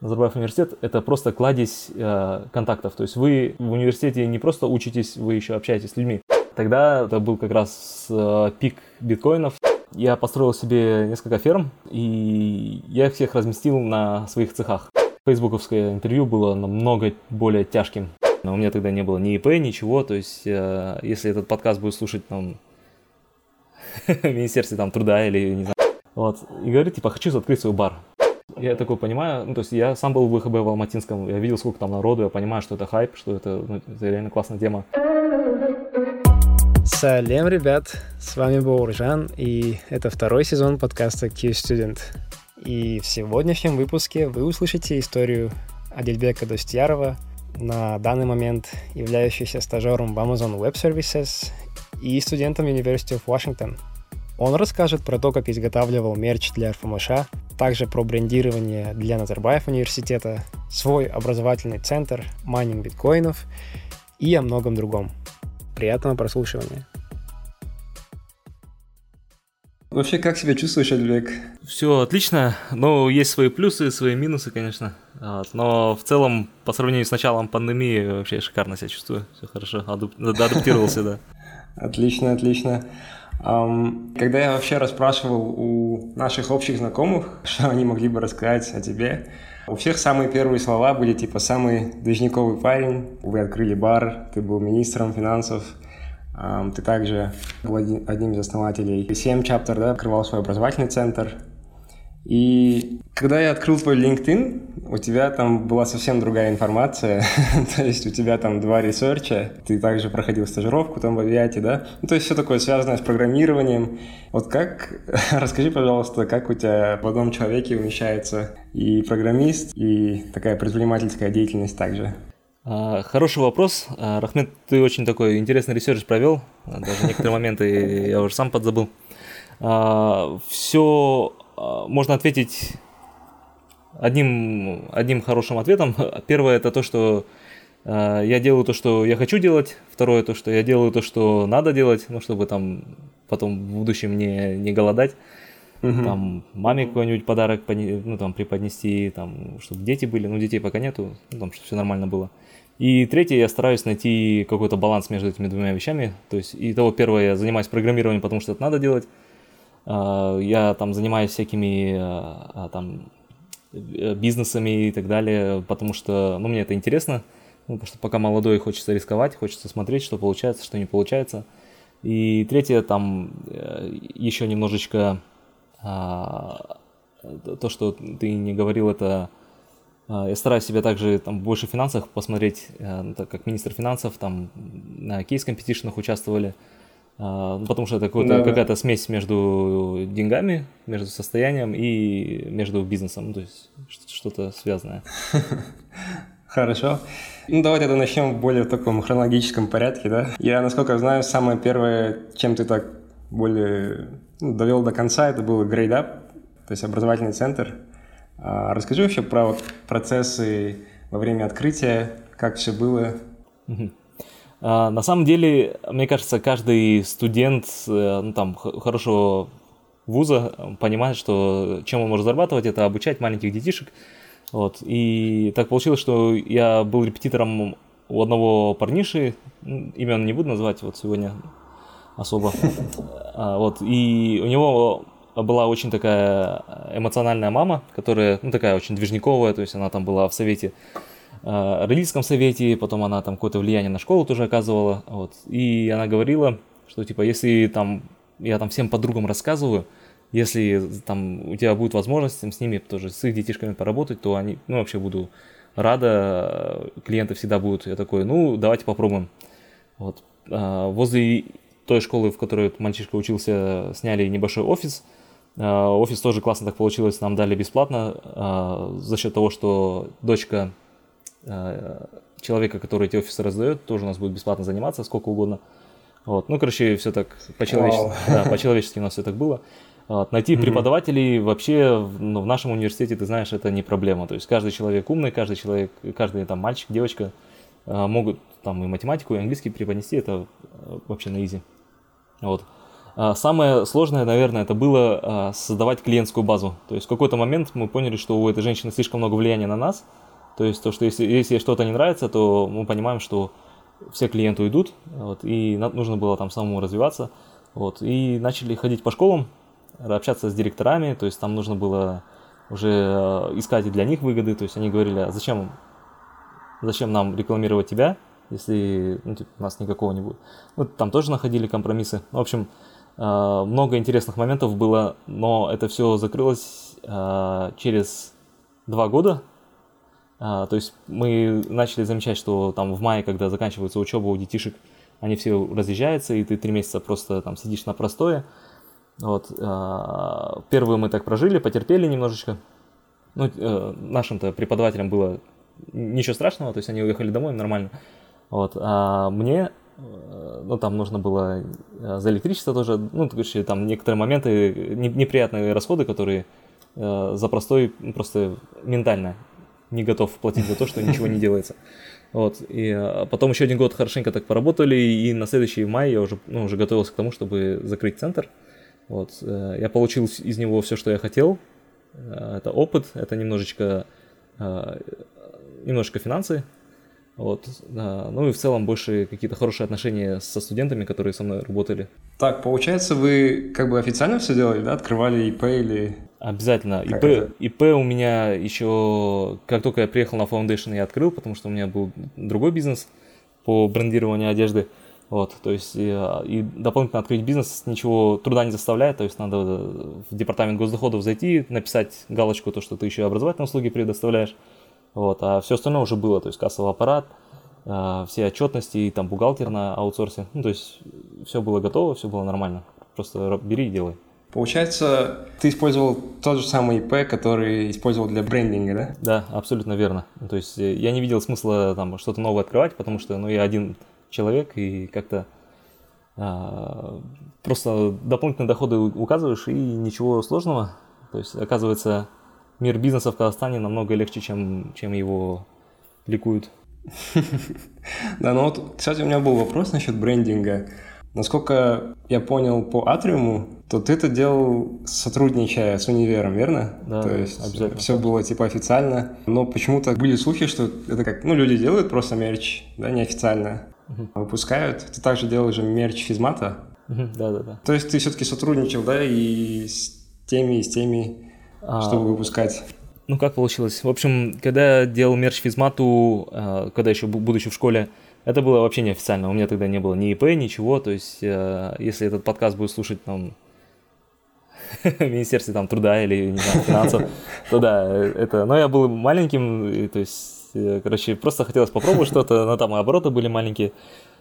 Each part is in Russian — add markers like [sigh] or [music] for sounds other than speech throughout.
Назарбаев университет – это просто кладезь э, контактов. То есть вы в университете не просто учитесь, вы еще общаетесь с людьми. Тогда это был как раз э, пик биткоинов. Я построил себе несколько ферм, и я их всех разместил на своих цехах. Фейсбуковское интервью было намного более тяжким. Но у меня тогда не было ни ИП, ничего. То есть, э, если этот подкаст будет слушать там [laughs] в Министерстве там, труда или не знаю. Вот. И говорит, типа, хочу открыть свой бар. Я такой понимаю, ну, то есть я сам был в ВХБ в Алматинском, я видел, сколько там народу, я понимаю, что это хайп, что это, ну, это реально классная тема. Салем, ребят, с вами Бауржан, и это второй сезон подкаста Q-Student. И в сегодняшнем выпуске вы услышите историю Адельбека Достьярова, на данный момент являющийся стажером в Amazon Web Services и студентом University of Washington. Он расскажет про то, как изготавливал мерч для РФМШ, также про брендирование для Назарбаев университета, свой образовательный центр, майнинг биткоинов и о многом другом. Приятного прослушивания. Вообще, как себя чувствуешь, Альбек? Все отлично, но есть свои плюсы, свои минусы, конечно. Вот. Но в целом, по сравнению с началом пандемии, вообще шикарно себя чувствую. Все хорошо, адаптировался, да. [laughs] Отлично, отлично. Когда я вообще расспрашивал у наших общих знакомых, [laughs] что они могли бы рассказать о тебе, у всех самые первые слова были типа «самый движниковый парень», «вы открыли бар», «ты был министром финансов», «ты также был одним из основателей. 7 chapter, да, открывал свой образовательный центр», и когда я открыл твой LinkedIn, у тебя там была совсем другая информация. [laughs] то есть у тебя там два research а, ты также проходил стажировку там в авиате, да? Ну, то есть все такое связанное с программированием. Вот как, [laughs] расскажи, пожалуйста, как у тебя в одном человеке умещается и программист, и такая предпринимательская деятельность также? А, хороший вопрос. А, Рахмет, ты очень такой интересный research провел. Даже некоторые моменты я уже сам подзабыл. А, Все можно ответить одним, одним хорошим ответом. [laughs] Первое это то, что э, я делаю то, что я хочу делать. Второе то, что я делаю то, что надо делать, ну, чтобы там потом в будущем не, не голодать. Угу. Там маме какой-нибудь подарок ну, там, преподнести, там, чтобы дети были. Ну, детей пока нету, ну, там, чтобы все нормально было. И третье, я стараюсь найти какой-то баланс между этими двумя вещами. То есть, и того первое, я занимаюсь программированием, потому что это надо делать. А, я там занимаюсь всякими а, а, там э, бизнесами и так далее, потому что, ну, мне это интересно, ну, потому что пока молодой, хочется рисковать, хочется смотреть, что получается, что не получается. И третье, там э, еще немножечко то, что ты не говорил, это я стараюсь себя также там больше в финансах посмотреть, э, так как министр финансов, там на кейс-компетишенах участвовали, ну, потому что это да. какая-то смесь между деньгами, между состоянием и между бизнесом, ну, то есть что-то связанное. [laughs] Хорошо. Ну, давай тогда начнем в более таком хронологическом порядке, да? Я, насколько знаю, самое первое, чем ты так более ну, довел до конца, это был Grade Up, то есть образовательный центр. А расскажи вообще про вот процессы во время открытия, как все было. А, на самом деле, мне кажется, каждый студент э, ну, там, хорошего вуза понимает, что чем он может зарабатывать, это обучать маленьких детишек. Вот. И так получилось, что я был репетитором у одного парниши, имен не буду называть вот сегодня особо. А, вот. И у него была очень такая эмоциональная мама, которая, ну, такая очень движниковая, то есть она там была в совете э, родительском совете, потом она там какое-то влияние на школу тоже оказывала, вот, и она говорила, что типа, если там, я там всем подругам рассказываю, если там у тебя будет возможность с ними тоже, с их детишками поработать, то они, ну, вообще буду рада, клиенты всегда будут, я такой, ну, давайте попробуем. Вот, э, возле той школы, в которой мальчишка учился, сняли небольшой офис, Офис тоже классно так получилось, нам дали бесплатно за счет того, что дочка Э, человека, который эти офисы раздает, тоже у нас будет бесплатно заниматься сколько угодно. Вот. Ну, короче, все так по-человечески, да, по-человечески у нас все так было. Вот. Найти mm-hmm. преподавателей вообще ну, в нашем университете, ты знаешь, это не проблема. То есть каждый человек умный, каждый человек, каждый там мальчик, девочка э, могут там и математику, и английский преподнести, это э, вообще на изи. Вот. А, самое сложное, наверное, это было создавать клиентскую базу. То есть в какой-то момент мы поняли, что у этой женщины слишком много влияния на нас. То есть то, что если, если что-то не нравится, то мы понимаем, что все клиенты уйдут, вот, и нужно было там самому развиваться. Вот, и начали ходить по школам, общаться с директорами, то есть там нужно было уже э, искать и для них выгоды, то есть они говорили, а зачем, зачем нам рекламировать тебя, если ну, типа, нас никакого не будет. Вот там тоже находили компромиссы. В общем, э, много интересных моментов было, но это все закрылось э, через два года. То есть мы начали замечать, что там в мае, когда заканчивается учеба у детишек, они все разъезжаются, и ты три месяца просто там сидишь на простое. Вот, э, первые мы так прожили, потерпели немножечко. Ну, э, нашим-то преподавателям было ничего страшного, то есть они уехали домой, нормально. Вот, а мне, э, ну, там нужно было за электричество тоже, ну, короче, там некоторые моменты, неприятные расходы, которые за простой, просто ментально не готов платить за то, что ничего не делается. Вот, и потом еще один год хорошенько так поработали, и на следующий май я уже, ну, уже готовился к тому, чтобы закрыть центр. Вот, э, я получил из него все, что я хотел. Э, это опыт, это немножечко, э, немножко финансы. Вот, ну и в целом больше какие-то хорошие отношения со студентами, которые со мной работали. Так, получается, вы как бы официально все делали, да? Открывали ИП или... Обязательно. ИП, ИП у меня еще, как только я приехал на Foundation, я открыл, потому что у меня был другой бизнес по брендированию одежды. Вот, то есть и, и дополнительно открыть бизнес ничего труда не заставляет, то есть надо в департамент госдоходов зайти, написать галочку, то, что ты еще образовательные услуги предоставляешь, вот, а все остальное уже было, то есть кассовый аппарат, а, все отчетности, и там бухгалтер на аутсорсе, ну, то есть все было готово, все было нормально, просто бери и делай. Получается, ты использовал тот же самый ИП, который использовал для брендинга, да? Да, абсолютно верно. То есть э, я не видел смысла там что-то новое открывать, потому что ну, я один человек и как-то а, просто дополнительные доходы указываешь и ничего сложного. То есть, оказывается, мир бизнеса в Казахстане намного легче, чем, чем его ликуют. [laughs] Да, ну вот, кстати, у меня был вопрос насчет брендинга. Насколько я понял по Атриуму, то ты это делал сотрудничая с универом, верно? Да, То есть обязательно. все было типа официально, но почему-то были слухи, что это как, ну, люди делают просто мерч, да, неофициально угу. выпускают. Ты также делаешь же мерч физмата. Да, да, да. То есть ты все-таки сотрудничал, да, и с теми, и с теми, а, чтобы выпускать. Ну, как получилось? В общем, когда я делал мерч физмату, а, когда еще будучи в школе, это было вообще неофициально. У меня тогда не было ни ИП, ничего. То есть, а, если этот подкаст будет слушать там [laughs] в Министерстве там, труда или не знаю, финансов, то да, это... Но я был маленьким, то есть Э, короче, просто хотелось попробовать что-то, но там и обороты были маленькие.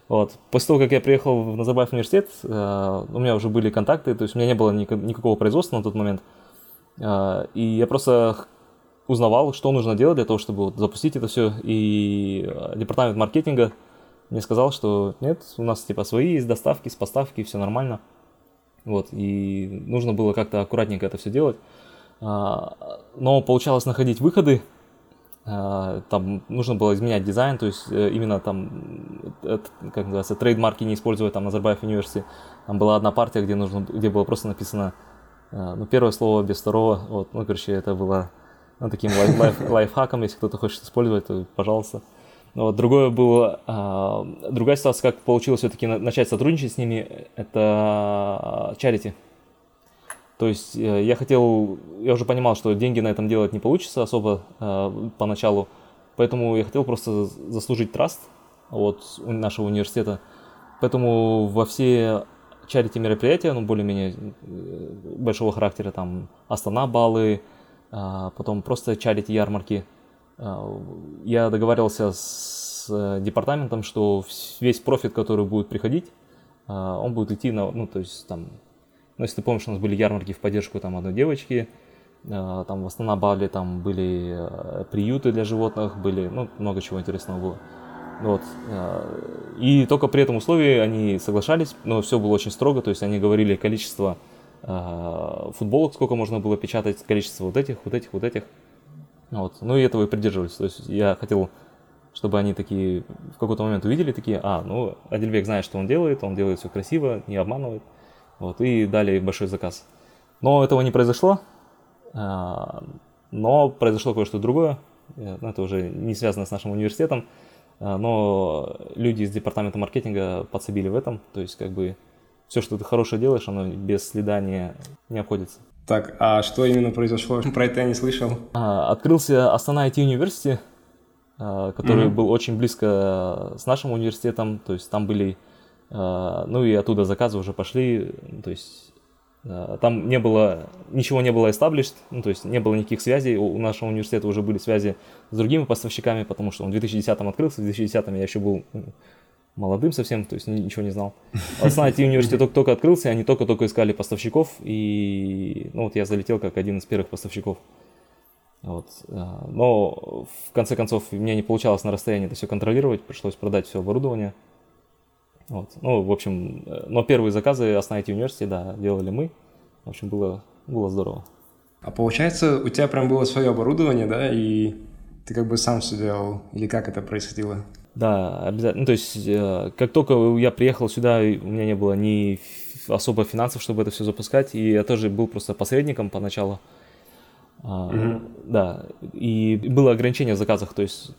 Вот. После того, как я приехал в Назарбаев университет, э, у меня уже были контакты, то есть у меня не было никакого производства на тот момент. Э, и я просто узнавал, что нужно делать для того, чтобы вот запустить это все. И департамент маркетинга мне сказал, что нет, у нас типа свои есть доставки, с поставки, все нормально. Вот, и нужно было как-то аккуратненько это все делать. Но получалось находить выходы, а, там нужно было изменять дизайн, то есть э, именно там, как называется, трейдмарки не использовать там Назарбаев университет. Там была одна партия, где, нужно, где было просто написано, э, ну, первое слово без второго, вот, ну, короче, это было ну, таким лайф, лайфхаком, если кто-то хочет использовать, то пожалуйста. Вот, другое было, а, другая ситуация, как получилось все-таки начать сотрудничать с ними, это чарити. То есть э, я хотел, я уже понимал, что деньги на этом делать не получится особо э, поначалу, поэтому я хотел просто заслужить траст от нашего университета. Поэтому во все чарити мероприятия, ну, более-менее э, большого характера, там, Астана баллы, э, потом просто чарити ярмарки, э, я договаривался с э, департаментом, что весь профит, который будет приходить, э, он будет идти на, ну, то есть там ну, если ты помнишь, у нас были ярмарки в поддержку там одной девочки, э, там в Астанабале там были э, приюты для животных, были, ну, много чего интересного было. Вот. И только при этом условии они соглашались, но все было очень строго, то есть они говорили количество футболок, сколько можно было печатать, количество вот этих, вот этих, вот этих. Вот. Ну и этого и придерживались. То есть я хотел, чтобы они такие в какой-то момент увидели, такие, а, ну, Адельбек знает, что он делает, он делает все красиво, не обманывает. Вот, и дали большой заказ. Но этого не произошло, а, но произошло кое-что другое, э, это уже не связано с нашим университетом, а, но люди из департамента маркетинга подсобили в этом, то есть как бы все, что ты хорошее делаешь, оно без следа не, не обходится. Так, а что именно произошло? [laughs] Про это я не слышал. А, открылся Астана IT University, а, который mm-hmm. был очень близко с нашим университетом, то есть там были, а, ну и оттуда заказы уже пошли, то есть а, там не было, ничего не было established, ну, то есть не было никаких связей. У нашего университета уже были связи с другими поставщиками, потому что он в 2010 открылся, в 2010 я еще был ну, молодым совсем, то есть ничего не знал. А знаете, университет только, открылся, они только-только искали поставщиков, и ну, вот я залетел как один из первых поставщиков. Вот. А, но в конце концов меня не получалось на расстоянии это все контролировать, пришлось продать все оборудование. Вот. Ну, в общем, э, но первые заказы Основайте университете, да, делали мы. В общем, было, было здорово. А получается, у тебя прям было свое оборудование, да, и ты как бы сам все делал, или как это происходило? Да, обязательно. Ну, то есть, э, как только я приехал сюда, у меня не было ни особо финансов, чтобы это все запускать, и я тоже был просто посредником поначалу. Mm-hmm. Да, и было ограничение в заказах, то есть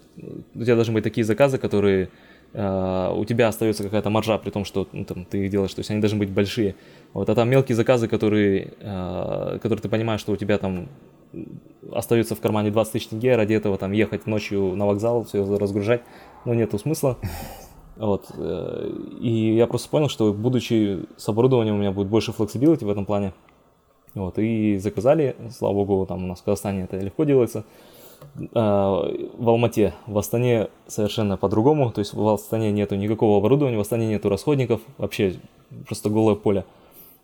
у тебя должны быть такие заказы, которые Uh, у тебя остается какая-то маржа, при том, что ну, там, ты их делаешь, то есть они должны быть большие. Вот, а там мелкие заказы, которые, uh, которые ты понимаешь, что у тебя там остается в кармане 20 тысяч тенге, ради этого там ехать ночью на вокзал, все разгружать, ну, нету смысла. Вот. Э, и я просто понял, что будучи с оборудованием у меня будет больше flexibility в этом плане. Вот. И заказали, слава богу, там у нас в Казахстане это легко делается. А, в Алмате, в Астане совершенно по-другому. То есть в Астане нету никакого оборудования, в Астане нету расходников, вообще просто голое поле.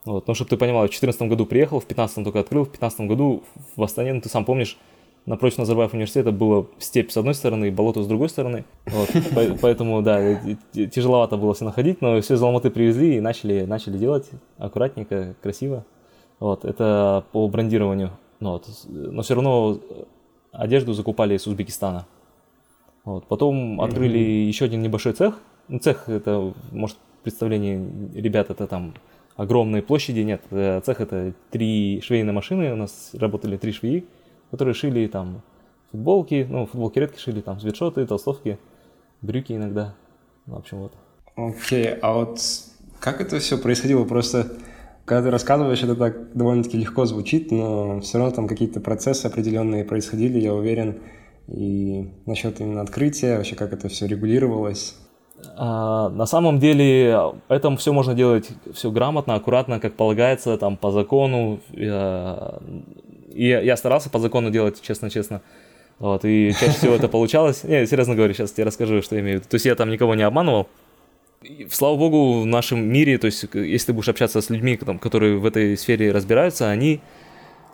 Вот. Но чтобы ты понимал, в 2014 году приехал, в 2015 только открыл, в 2015 году в Астане, ну ты сам помнишь, напротив Назарбаев университета было степь с одной стороны и болото с другой стороны. Вот, поэтому, да, тяжеловато было все находить, но все из Алматы привезли и начали, начали делать аккуратненько, красиво. Вот, это по брендированию. Ну, вот. Но все равно одежду закупали из Узбекистана. Вот. Потом открыли mm-hmm. еще один небольшой цех. Ну, цех это, может, представление ребят, это там огромные площади. Нет, цех это три швейные машины. У нас работали три швеи которые шили там футболки, ну, футболки редко шили, там, свитшоты, толстовки, брюки иногда. Ну, в общем, вот. Окей, okay, а вот как это все происходило? Просто когда ты рассказываешь, это так довольно-таки легко звучит, но все равно там какие-то процессы определенные происходили, я уверен. И насчет именно открытия, вообще как это все регулировалось. А, на самом деле, это все можно делать все грамотно, аккуратно, как полагается, там по закону. И я старался по закону делать, честно-честно. Вот, и чаще всего это получалось. Не, серьезно говорю, сейчас тебе расскажу, что я имею в виду. То есть я там никого не обманывал. И, слава богу, в нашем мире, то есть если ты будешь общаться с людьми, там, которые в этой сфере разбираются, они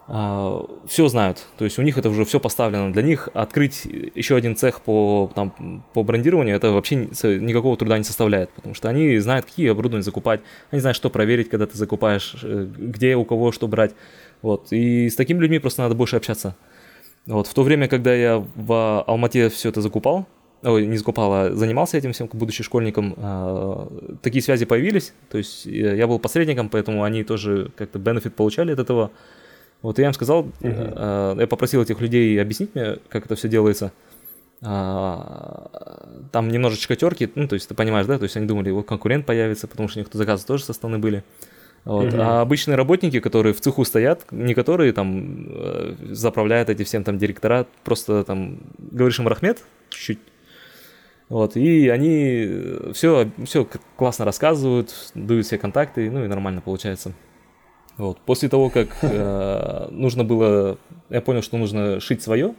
а, все знают. То есть у них это уже все поставлено. Для них открыть еще один цех по, там, по брендированию, это вообще никакого труда не составляет. Потому что они знают, какие оборудования закупать, они знают, что проверить, когда ты закупаешь, э, где у кого что брать. Вот. И с такими людьми просто надо больше общаться. Вот. В то время, когда я в Алмате все это закупал, ой, не закупал, а занимался этим всем, будучи школьником, э, такие связи появились. То есть я был посредником, поэтому они тоже как-то бенефит получали от этого. Вот и я им сказал, uh-huh. э, я попросил этих людей объяснить мне, как это все делается. А, там немножечко терки, ну, то есть ты понимаешь, да, то есть они думали, вот конкурент появится, потому что у них заказы тоже со стороны были. Вот. Mm-hmm. А обычные работники, которые в цеху стоят, не которые там э, заправляют эти всем там директора, просто там говоришь им Рахмет чуть-чуть, вот, и они все, все классно рассказывают, дают все контакты, ну и нормально получается. Вот. После того, как [laughs] э, нужно было, я понял, что нужно шить свое,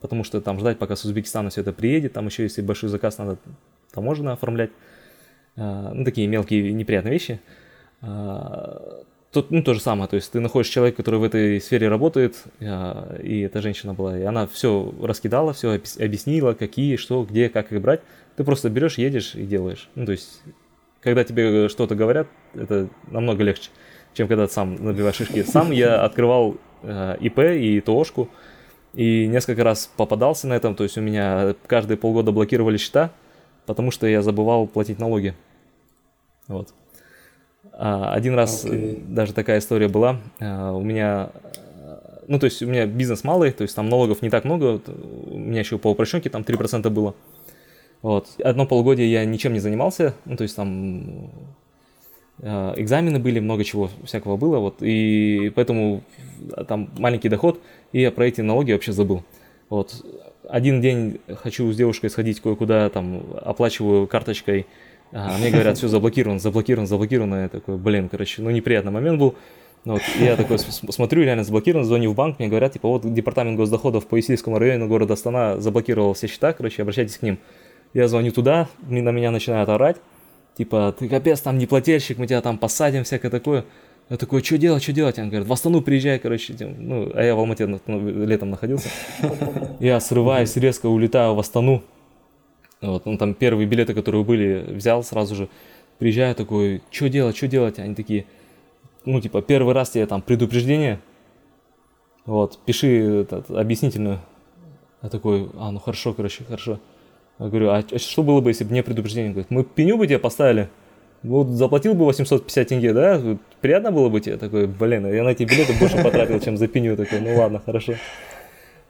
потому что там ждать, пока с Узбекистана все это приедет, там еще если большой заказ надо таможенно оформлять, э, ну такие мелкие неприятные вещи. А, тут ну, то же самое, то есть ты находишь человека, который в этой сфере работает, а, и эта женщина была, и она все раскидала, все объяснила, какие, что, где, как их брать. Ты просто берешь, едешь и делаешь. Ну, то есть, когда тебе что-то говорят, это намного легче, чем когда ты сам набиваешь шишки. Сам я открывал э, ИП и ТОшку, и несколько раз попадался на этом, то есть у меня каждые полгода блокировали счета, потому что я забывал платить налоги. Вот. А, один раз okay. даже такая история была. А, у меня, ну, то есть у меня бизнес малый, то есть там налогов не так много. У меня еще по упрощенке там 3% было. Вот. Одно полугодие я ничем не занимался, ну, то есть там э, экзамены были, много чего всякого было, вот, и поэтому там маленький доход, и я про эти налоги вообще забыл. Вот. Один день хочу с девушкой сходить кое-куда, там, оплачиваю карточкой, а мне говорят, все заблокировано, заблокировано, заблокировано. Я такой, блин, короче, ну неприятный момент был. Вот, я такой смотрю, реально заблокирован, звоню в банк, мне говорят, типа, вот департамент госдоходов по Исильскому району города Астана заблокировал все счета, короче, обращайтесь к ним. Я звоню туда, на меня начинают орать, типа, ты капец, там неплательщик, мы тебя там посадим, всякое такое. Я такой, что делать, что делать? Он говорит, в Астану приезжай, короче. Ну, а я в Алмате ну, летом находился. Я срываюсь, резко улетаю в Астану. Вот, ну, там первые билеты, которые были, взял сразу же. Приезжаю такой, что делать, что делать? Они такие, ну, типа, первый раз тебе там предупреждение, вот, пиши этот, объяснительную. Я такой, а, ну хорошо, короче, хорошо. Я говорю, а, а что было бы, если бы не предупреждение? Говорит, мы пеню бы тебе поставили. Вот заплатил бы 850 тенге, да? Приятно было бы тебе? Такой, блин, я на эти билеты больше потратил, чем за пеню. Такой, ну ладно, хорошо.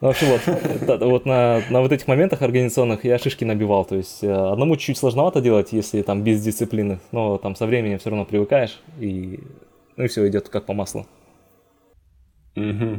Ну, вообще вот, вот на, на вот этих моментах организационных я шишки набивал. То есть э, одному чуть сложновато делать, если там без дисциплины, но там со временем все равно привыкаешь, и, ну и все идет как по маслу. Угу.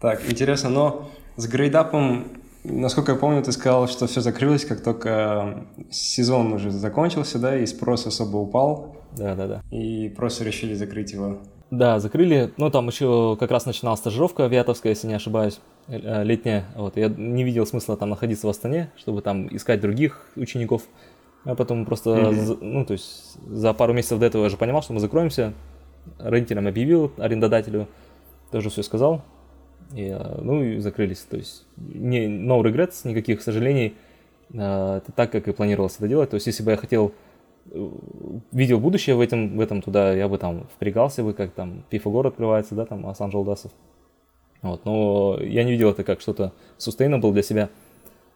Так, интересно, но с грейдапом Насколько я помню, ты сказал, что все закрылось, как только сезон уже закончился, да, и спрос особо упал. Да, да, да. И просто решили закрыть его. Да, закрыли. Ну, там еще как раз начиналась стажировка авиаторская, если не ошибаюсь, э, летняя. Вот, я не видел смысла там находиться в Астане, чтобы там искать других учеников. А потом просто, mm-hmm. ну, то есть за пару месяцев до этого я же понимал, что мы закроемся. Родителям объявил, арендодателю тоже все сказал. И, э, ну и закрылись. То есть не, no regrets, никаких сожалений. Э, это так, как и планировалось это делать. То есть если бы я хотел, э, видел будущее в этом, в этом туда, я бы там впрягался бы, как там Пифагор открывается, да, там Асан Жалдасов. Вот, но я не видел это как что-то sustainable для себя.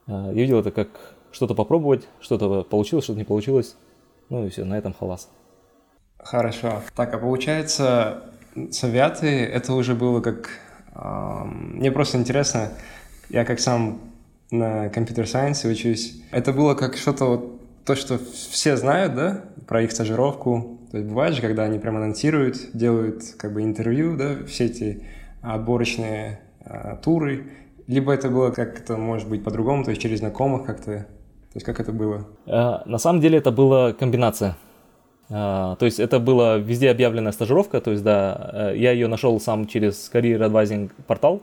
Я видел это как что-то попробовать, что-то получилось, что-то не получилось. Ну и все, на этом халас. Хорошо. Так, а получается, с авиаты это уже было как мне просто интересно, я как сам на компьютер-сайенсе учусь, это было как что-то вот то, что все знают, да, про их стажировку. То есть бывает же, когда они прям анонсируют, делают как бы интервью, да, все эти отборочные а, туры. Либо это было как-то, может быть, по-другому, то есть через знакомых как-то. То есть как это было? А, на самом деле это была комбинация. А, то есть это была везде объявленная стажировка, то есть да, э, я ее нашел сам через Career Advising портал,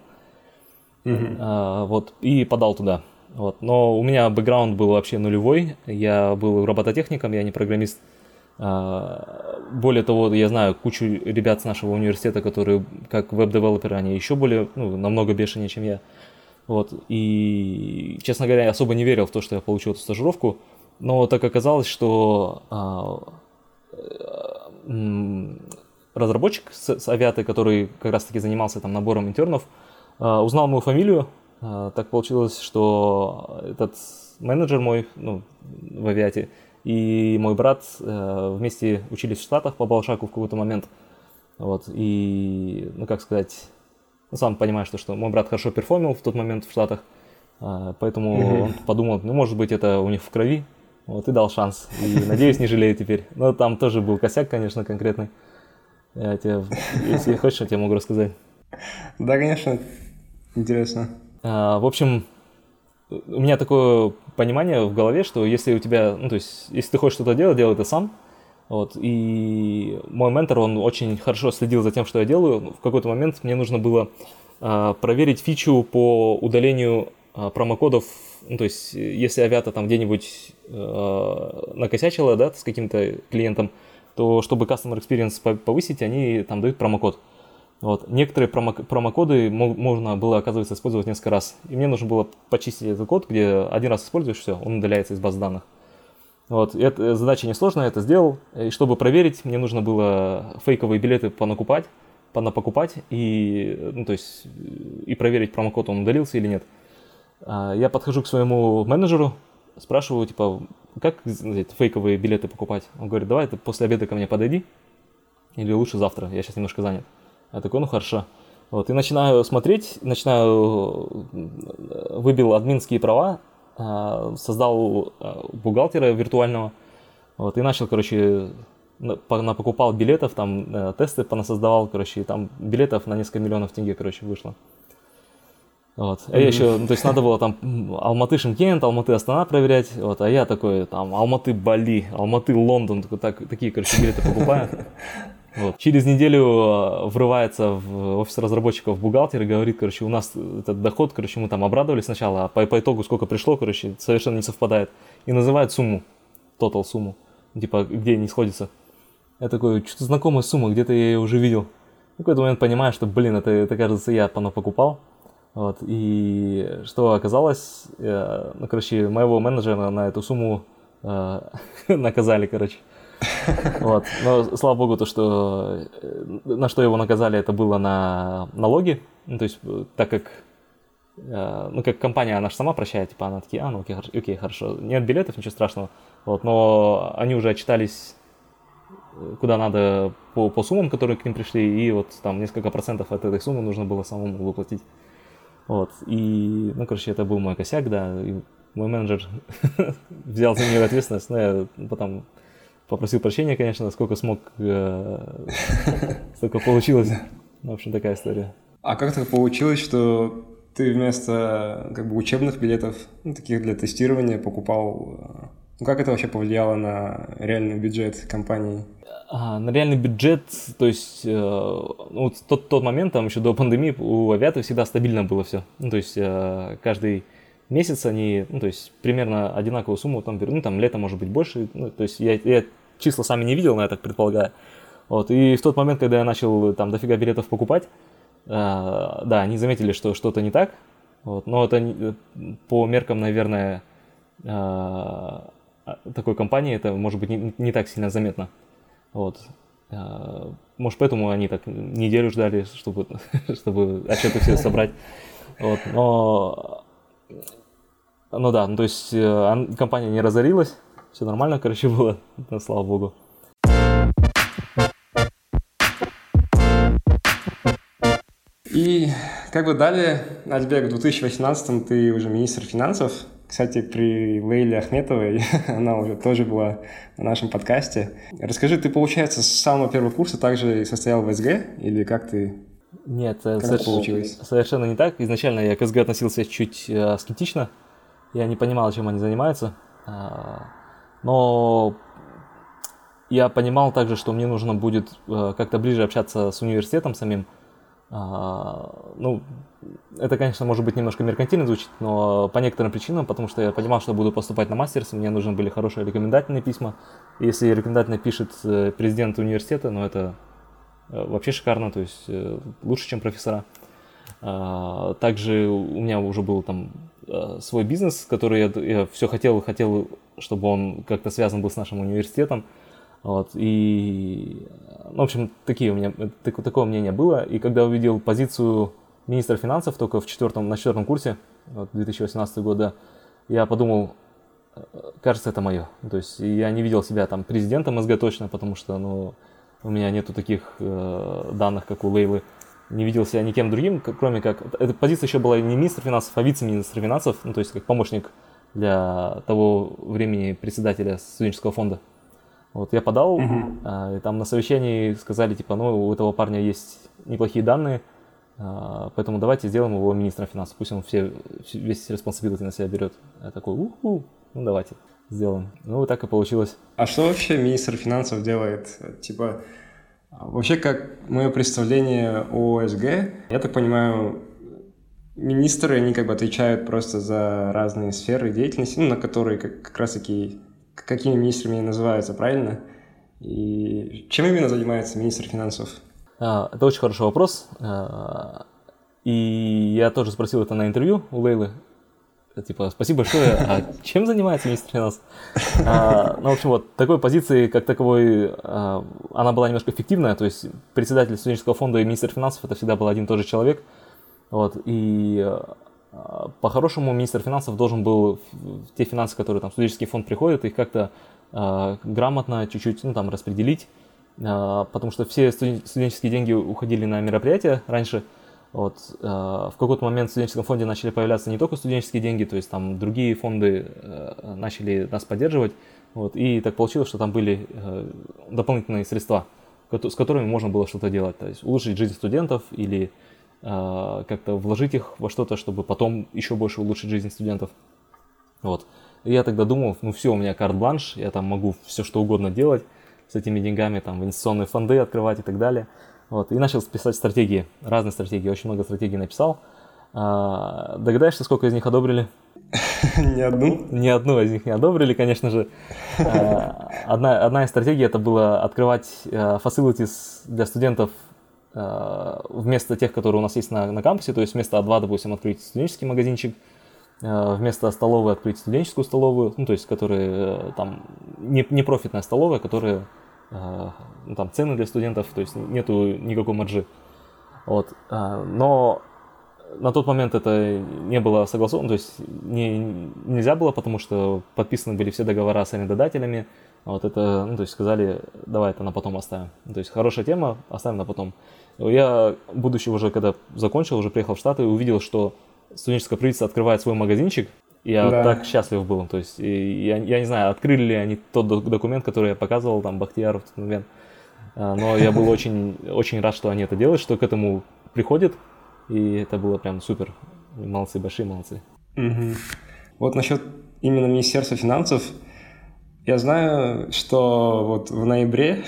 mm-hmm. вот, и подал туда. Вот. Но у меня бэкграунд был вообще нулевой, я был робототехником, я не программист. А, более того, я знаю кучу ребят с нашего университета, которые как веб-девелоперы, они еще более, ну, намного бешенее, чем я. Вот. И, честно говоря, я особо не верил в то, что я получу эту стажировку. Но так оказалось, что разработчик с, с авиаты, который как раз-таки занимался там набором интернов, а, узнал мою фамилию. А, так получилось, что этот менеджер мой ну, в авиате и мой брат э, вместе учились в Штатах по Балшаку в какой-то момент. Вот, и, ну, как сказать, ну, сам понимаешь, что, что мой брат хорошо перформил в тот момент в Штатах, а, поэтому mm-hmm. он подумал, ну, может быть, это у них в крови, вот, и дал шанс. И, надеюсь, не жалею теперь. Но там тоже был косяк, конечно, конкретный. Я тебе, если хочешь, я тебе могу рассказать. Да, конечно. Интересно. А, в общем, у меня такое понимание в голове, что если у тебя, ну, то есть, если ты хочешь что-то делать, делай это сам. Вот, и мой ментор, он очень хорошо следил за тем, что я делаю. В какой-то момент мне нужно было а, проверить фичу по удалению а, промокодов ну, то есть, если авиата там где-нибудь э, накосячила, да, с каким-то клиентом, то чтобы customer experience повысить, они там дают промокод. Вот. Некоторые промо промокоды можно было, оказывается, использовать несколько раз. И мне нужно было почистить этот код, где один раз используешь, все, он удаляется из баз данных. Вот. И это, задача несложная, я это сделал. И чтобы проверить, мне нужно было фейковые билеты понакупать, понапокупать и, ну, то есть, и проверить, промокод он удалился или нет. А, я подхожу к своему менеджеру, спрашиваю, типа, как знаете, фейковые билеты покупать? Он говорит, давай ты после обеда ко мне подойди, или лучше завтра, я сейчас немножко занят. Я такой, ну хорошо. Вот, и начинаю смотреть, начинаю, э, выбил админские права, э, создал э, бухгалтера виртуального, вот, и начал, короче, покупал билетов, там тесты понасоздавал, короче, и там билетов на несколько миллионов тенге, короче, вышло. Вот. А я еще, ну, то есть надо было там Алматы Шимкент, Алматы Астана проверять, вот, а я такой там Алматы Бали, Алматы Лондон, так, такие, короче, билеты покупаю. [laughs] Вот. Через неделю э, врывается в офис разработчиков бухгалтер и говорит, короче, у нас этот доход, короче, мы там обрадовались сначала, а по, по итогу сколько пришло, короче, совершенно не совпадает. И называет сумму, тотал сумму, типа, где не сходится. Я такой, что-то знакомая сумма, где-то я ее уже видел. В какой-то момент понимаю, что, блин, это, это кажется, я оно покупал. Вот, и что оказалось, я, ну, короче, моего менеджера на эту сумму э, [laughs] наказали, короче. Вот. Но слава богу, то, что э, на что его наказали, это было на налоги. Ну, то есть, э, так как э, ну, как компания, она же сама прощает, типа, она такие, а, ну, окей, хорошо, окей, хорошо. нет билетов, ничего страшного, вот, но они уже отчитались куда надо по, по суммам, которые к ним пришли, и вот там несколько процентов от этой суммы нужно было самому выплатить. Вот, и, ну, короче, это был мой косяк, да, и мой менеджер [laughs] взял за нее ответственность, но я потом попросил прощения, конечно, сколько смог, э, столько получилось. В общем, такая история. А как так получилось, что ты вместо как бы учебных билетов, ну, таких для тестирования, покупал... Ну, как это вообще повлияло на реальный бюджет компании? А, на реальный бюджет, то есть, э, ну, тот, тот момент, там еще до пандемии у авиатов всегда стабильно было все. Ну, то есть, э, каждый месяц они, ну, то есть, примерно одинаковую сумму там берут, ну, там, лето может быть больше, ну, то есть, я, я числа сами не видел, но я так предполагаю. Вот, и в тот момент, когда я начал там дофига билетов покупать, э, да, они заметили, что что-то не так, вот, но это э, по меркам, наверное, э, такой компании, это может быть не, не так сильно заметно. Вот. Э, может, поэтому они так неделю ждали, чтобы, [laughs] чтобы отчеты все собрать. Вот, но, ну да, ну, то есть э, компания не разорилась, все нормально, короче, [laughs] было, слава богу. И как бы далее, Альбек, в 2018 ты уже министр финансов. Кстати, при Лейле Ахметовой, [laughs] она уже тоже была на нашем подкасте. Расскажи, ты, получается, с самого первого курса также состоял в СГ? Или как ты нет, соверш... получилось? совершенно не так. Изначально я к СГ относился чуть э, скептично. Я не понимал, чем они занимаются. А, но я понимал также, что мне нужно будет э, как-то ближе общаться с университетом самим. А, ну, это, конечно, может быть немножко меркантильно звучит, но по некоторым причинам, потому что я понимал, что буду поступать на мастерс, мне нужны были хорошие рекомендательные письма. Если рекомендательно пишет э, президент университета, ну это э, вообще шикарно, то есть лучше, чем профессора. А, также у меня уже был там свой бизнес, который я, я все хотел хотел чтобы он как-то связан был с нашим университетом. Вот, и, ну, в общем, такие у меня, так, такое мнение было. И когда увидел позицию министра финансов только в четвертом, на четвертом курсе, вот, 2018 года, я подумал, кажется, это мое. То есть я не видел себя там президентом СГ потому что, ну, у меня нету таких э, данных, как у Лейлы. Не видел себя никем другим, кроме как... Эта позиция еще была не министр финансов, а вице-министр финансов, ну, то есть как помощник для того времени председателя студенческого фонда. Вот я подал, uh-huh. и там на совещании сказали, типа, ну, у этого парня есть неплохие данные, а, поэтому давайте сделаем его министром финансов, пусть он все, весь responsibility на себя берет. Я такой, уху, ну давайте сделаем. Ну, так и получилось. А что вообще министр финансов делает? Типа, вообще, как мое представление о СГ, я так понимаю, Министры, они как бы отвечают просто за разные сферы деятельности, ну, на которые как, как раз-таки, какими министрами они называются, правильно? И чем именно занимается министр финансов? А, это очень хороший вопрос. А, и я тоже спросил это на интервью у Лейлы. Типа, спасибо большое. А чем занимается министр финансов? А, ну, в общем, вот, такой позиции, как таковой, а, она была немножко фиктивная. То есть, председатель студенческого фонда и министр финансов это всегда был один и тот же человек – вот, и э, по-хорошему министр финансов должен был те финансы, которые там студенческий фонд приходят, их как-то э, грамотно чуть-чуть ну, там, распределить, потому что все студенческие деньги уходили на мероприятия раньше. Вот, в какой-то момент в студенческом фонде начали появляться не только студенческие деньги, то есть там другие фонды начали нас поддерживать. Вот, и так получилось, что там были дополнительные средства, с которыми можно было что-то делать. То есть улучшить жизнь студентов или как-то вложить их во что-то, чтобы потом еще больше улучшить жизнь студентов. Вот. И я тогда думал, ну все, у меня карт-бланш, я там могу все что угодно делать с этими деньгами, там инвестиционные фонды открывать и так далее. Вот. И начал писать стратегии, разные стратегии, очень много стратегий написал. А, догадаешься, сколько из них одобрили? [laughs] Ни одну? Ни одну из них не одобрили, конечно же. А, одна, одна из стратегий это было открывать а, facilities для студентов а, вместо тех, которые у нас есть на, на кампусе, то есть вместо А2, допустим, открыть студенческий магазинчик, Э, вместо столовой открыть студенческую столовую, ну, то есть, которые э, там не, не профитная столовая, которая э, ну, там цены для студентов, то есть нету никакой маржи. Вот. Но на тот момент это не было согласовано, то есть не, нельзя было, потому что подписаны были все договора с арендодателями. Вот это, ну, то есть сказали, давай это на потом оставим. То есть хорошая тема, оставим на потом. Я, будучи уже, когда закончил, уже приехал в Штаты, увидел, что студенческое правительство открывает свой магазинчик, я да. так счастлив был. То есть, я, я не знаю, открыли ли они тот документ, который я показывал там Бахтияру в тот момент. А, но я был очень, очень рад, что они это делают, что к этому приходят. И это было прям супер. Молодцы, большие молодцы. Угу. Вот насчет именно Министерства финансов. Я знаю, что вот в ноябре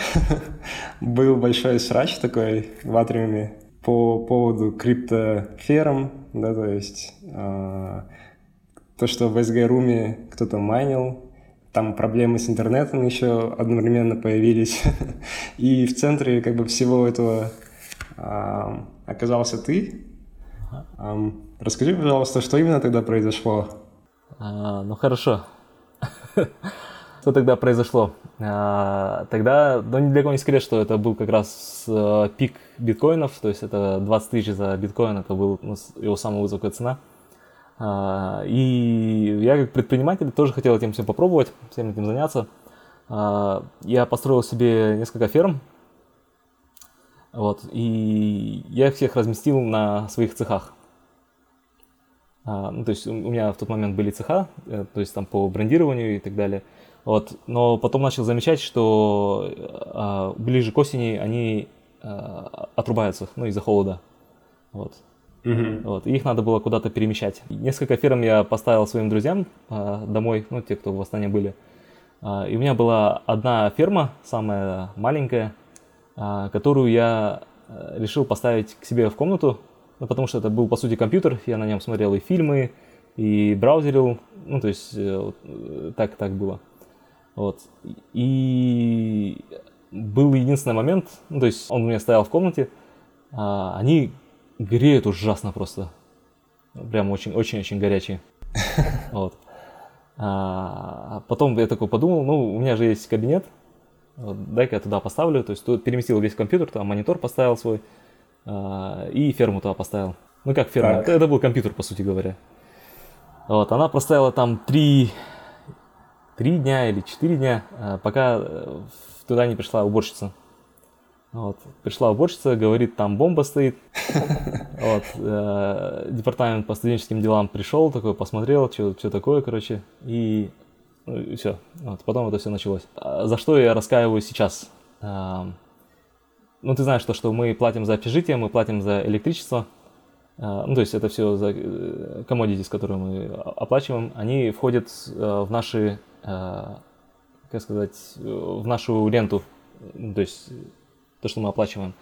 [laughs] был большой срач такой в атриуме по поводу криптоферм, да, то есть э, то, что в SG кто-то майнил, там проблемы с интернетом еще одновременно появились, [laughs] и в центре как бы всего этого оказался ты. Расскажи, пожалуйста, что именно тогда произошло? А, ну хорошо. [laughs] Что тогда произошло? А, тогда, ну, ни для кого не секрет, что это был как раз э, пик биткоинов, то есть это 20 тысяч за биткоин, это был ну, его самая высокая цена. А, и я как предприниматель тоже хотел этим всем попробовать, всем этим заняться. А, я построил себе несколько ферм, вот, и я их всех разместил на своих цехах. Ну, то есть у меня в тот момент были цеха, э, то есть там по брендированию и так далее – вот. Но потом начал замечать, что ближе к осени они отрубаются, ну, из-за холода. Вот. Mm-hmm. Вот. И их надо было куда-то перемещать. Несколько ферм я поставил своим друзьям э, домой, ну, те, кто в Астане были. Э, и у меня была одна ферма, самая маленькая, э, которую я решил поставить к себе в комнату, ну, потому что это был, по сути, компьютер, я на нем смотрел и фильмы, и браузерил, ну, то есть э, так, так было. Вот. И был единственный момент, ну, то есть он у меня стоял в комнате, а, они греют ужасно просто. Прям очень-очень-очень горячие. [laughs] Вот. А, потом я такой подумал, ну, у меня же есть кабинет, вот, дай-ка я туда поставлю. То есть тут переместил весь компьютер, там монитор поставил свой а, и ферму туда поставил. Ну как ферма? Это, это был компьютер, по сути говоря. Вот, она простояла там три три дня или четыре дня, а, пока э, туда не пришла уборщица. Вот. Пришла уборщица, говорит, там бомба стоит. [laughs] Вот. Э, департамент по студенческим делам пришел, такой посмотрел, что, что такое, короче, и, ну, и все. Вот. Потом это все началось. А за что я раскаиваюсь сейчас? А, ну, ты знаешь, то, что мы платим за общежитие, мы платим за электричество. А, ну, то есть это все за commodities, э, которые мы оплачиваем, они входят в наши Э, как сказать, в нашу ренту, то есть то, что мы оплачиваем.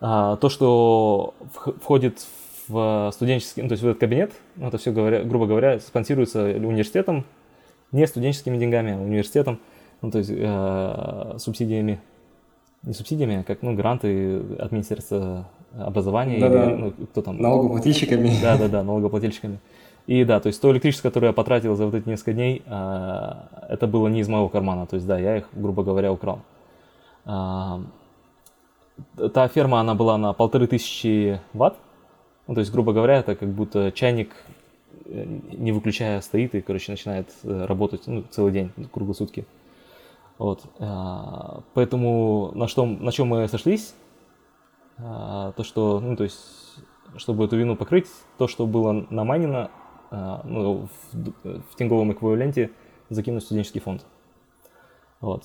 А, то, что входит в студенческий, ну, то есть в этот кабинет, ну, это все, говоря, грубо говоря, спонсируется университетом, не студенческими деньгами, а университетом, ну, то есть э, субсидиями, не субсидиями, а как, ну, гранты от Министерства образования, да, или, да. ну, кто там? Налогоплательщиками. Да, да, да, налогоплательщиками. И да, то есть то электричество, которое я потратил за вот эти несколько дней, а, это было не из моего кармана. То есть да, я их, грубо говоря, украл. Та ферма, она была на полторы тысячи ватт. Ну, то есть, грубо говоря, это как будто чайник, э, не выключая, стоит и, короче, начинает э, работать ну, целый день, круглосутки. Вот. А, поэтому на, что, на чем мы сошлись, а, то, что, ну, то есть, чтобы эту вину покрыть, то, что было намайнено, а, ну, в, в тенговом эквиваленте закинуть в студенческий фонд. Вот.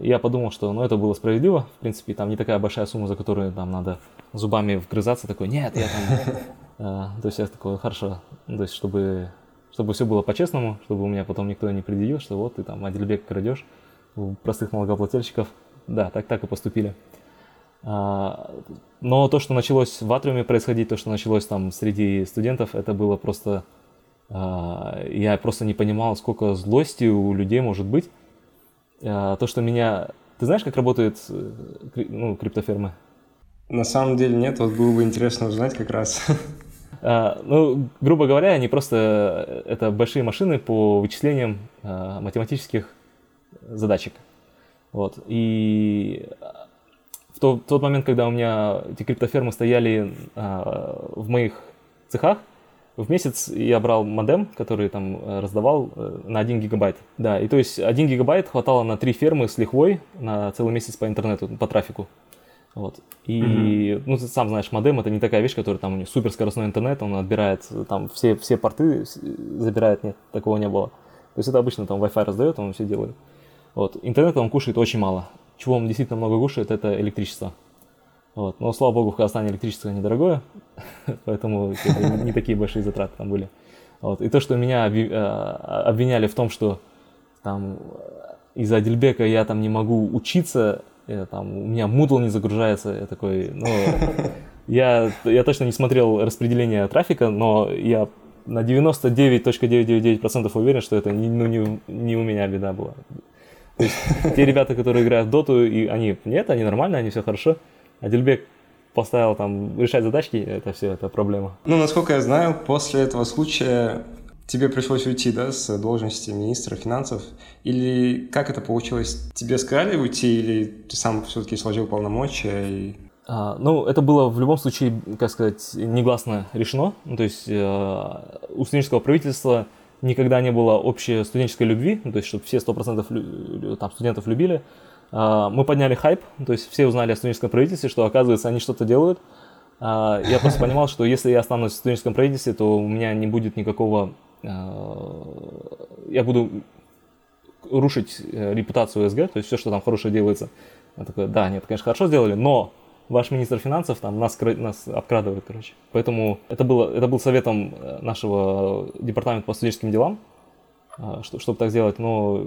Я подумал, что ну, это было справедливо. В принципе, там не такая большая сумма, за которую там надо зубами вгрызаться. Такой, нет, я там... [laughs] То есть я такой, хорошо. То есть, чтобы, чтобы все было по-честному, чтобы у меня потом никто не предъявил, что вот ты там Адельбек крадешь у простых налогоплательщиков. Да, так так и поступили. А, но то, что началось в Атриуме происходить, то, что началось там среди студентов, это было просто... Я просто не понимал, сколько злости у людей может быть. А, то, что меня... Ты знаешь, как работают э, ну, криптофермы? На самом деле нет, вот было бы интересно узнать как раз. Ну, грубо говоря, они просто... Э, это большие машины по вычислениям математических задачек. Вот. И в тот, тот момент, когда у меня эти криптофермы стояли а, в моих цехах, в месяц я брал модем, который там э, раздавал э, на 1 гигабайт. Да, и то есть 1 гигабайт хватало на три фермы с лихвой на целый месяц по интернету, по трафику. Вот. И, mm-hmm. ну, ты сам знаешь, модем это не такая вещь, которая там у них суперскоростной интернет, он отбирает там все, все порты, забирает, нет, такого не было. То есть это обычно там Wi-Fi раздает, он все делает. Вот. Интернет он кушает очень мало. Чего он действительно много кушает, это электричество. Вот. Но, слава богу, в Казахстане электричество недорогое, [laughs] поэтому не такие большие затраты там были. Вот. И то, что меня а, обвиняли в том, что там из-за Дельбека я там не могу учиться, там, у меня Moodle не загружается, я такой, ну, [laughs] я, я точно не смотрел распределение трафика, но я на 99.999% уверен, что это не, ну, не, не у меня беда была. То есть те ребята, которые играют в доту, и они, нет, они нормально, они все хорошо. А Дельбек поставил там решать задачки, это все, это проблема. Ну, насколько я знаю, после этого случая тебе пришлось уйти, да, с должности министра финансов? Или как это получилось? Тебе сказали уйти, или ты сам все-таки сложил полномочия и а, ну, это было в любом случае, как сказать, негласно решено. Ну, то есть э, у студенческого правительства никогда не было общей студенческой любви, то есть чтобы все 100% там, студентов любили. А, мы подняли хайп, то есть все узнали о студенческом правительстве, что оказывается они что-то делают. А, я просто понимал, что если я останусь в студенческом правительстве, то у меня не будет никакого... А, я буду рушить э, репутацию СГ, то есть все, что там хорошее делается. Я такой, да, нет, конечно, хорошо сделали, но ваш министр финансов там нас, нас обкрадывает, короче. Поэтому это, было, это был советом э, нашего департамента по студенческим делам, что, чтобы так сделать, но,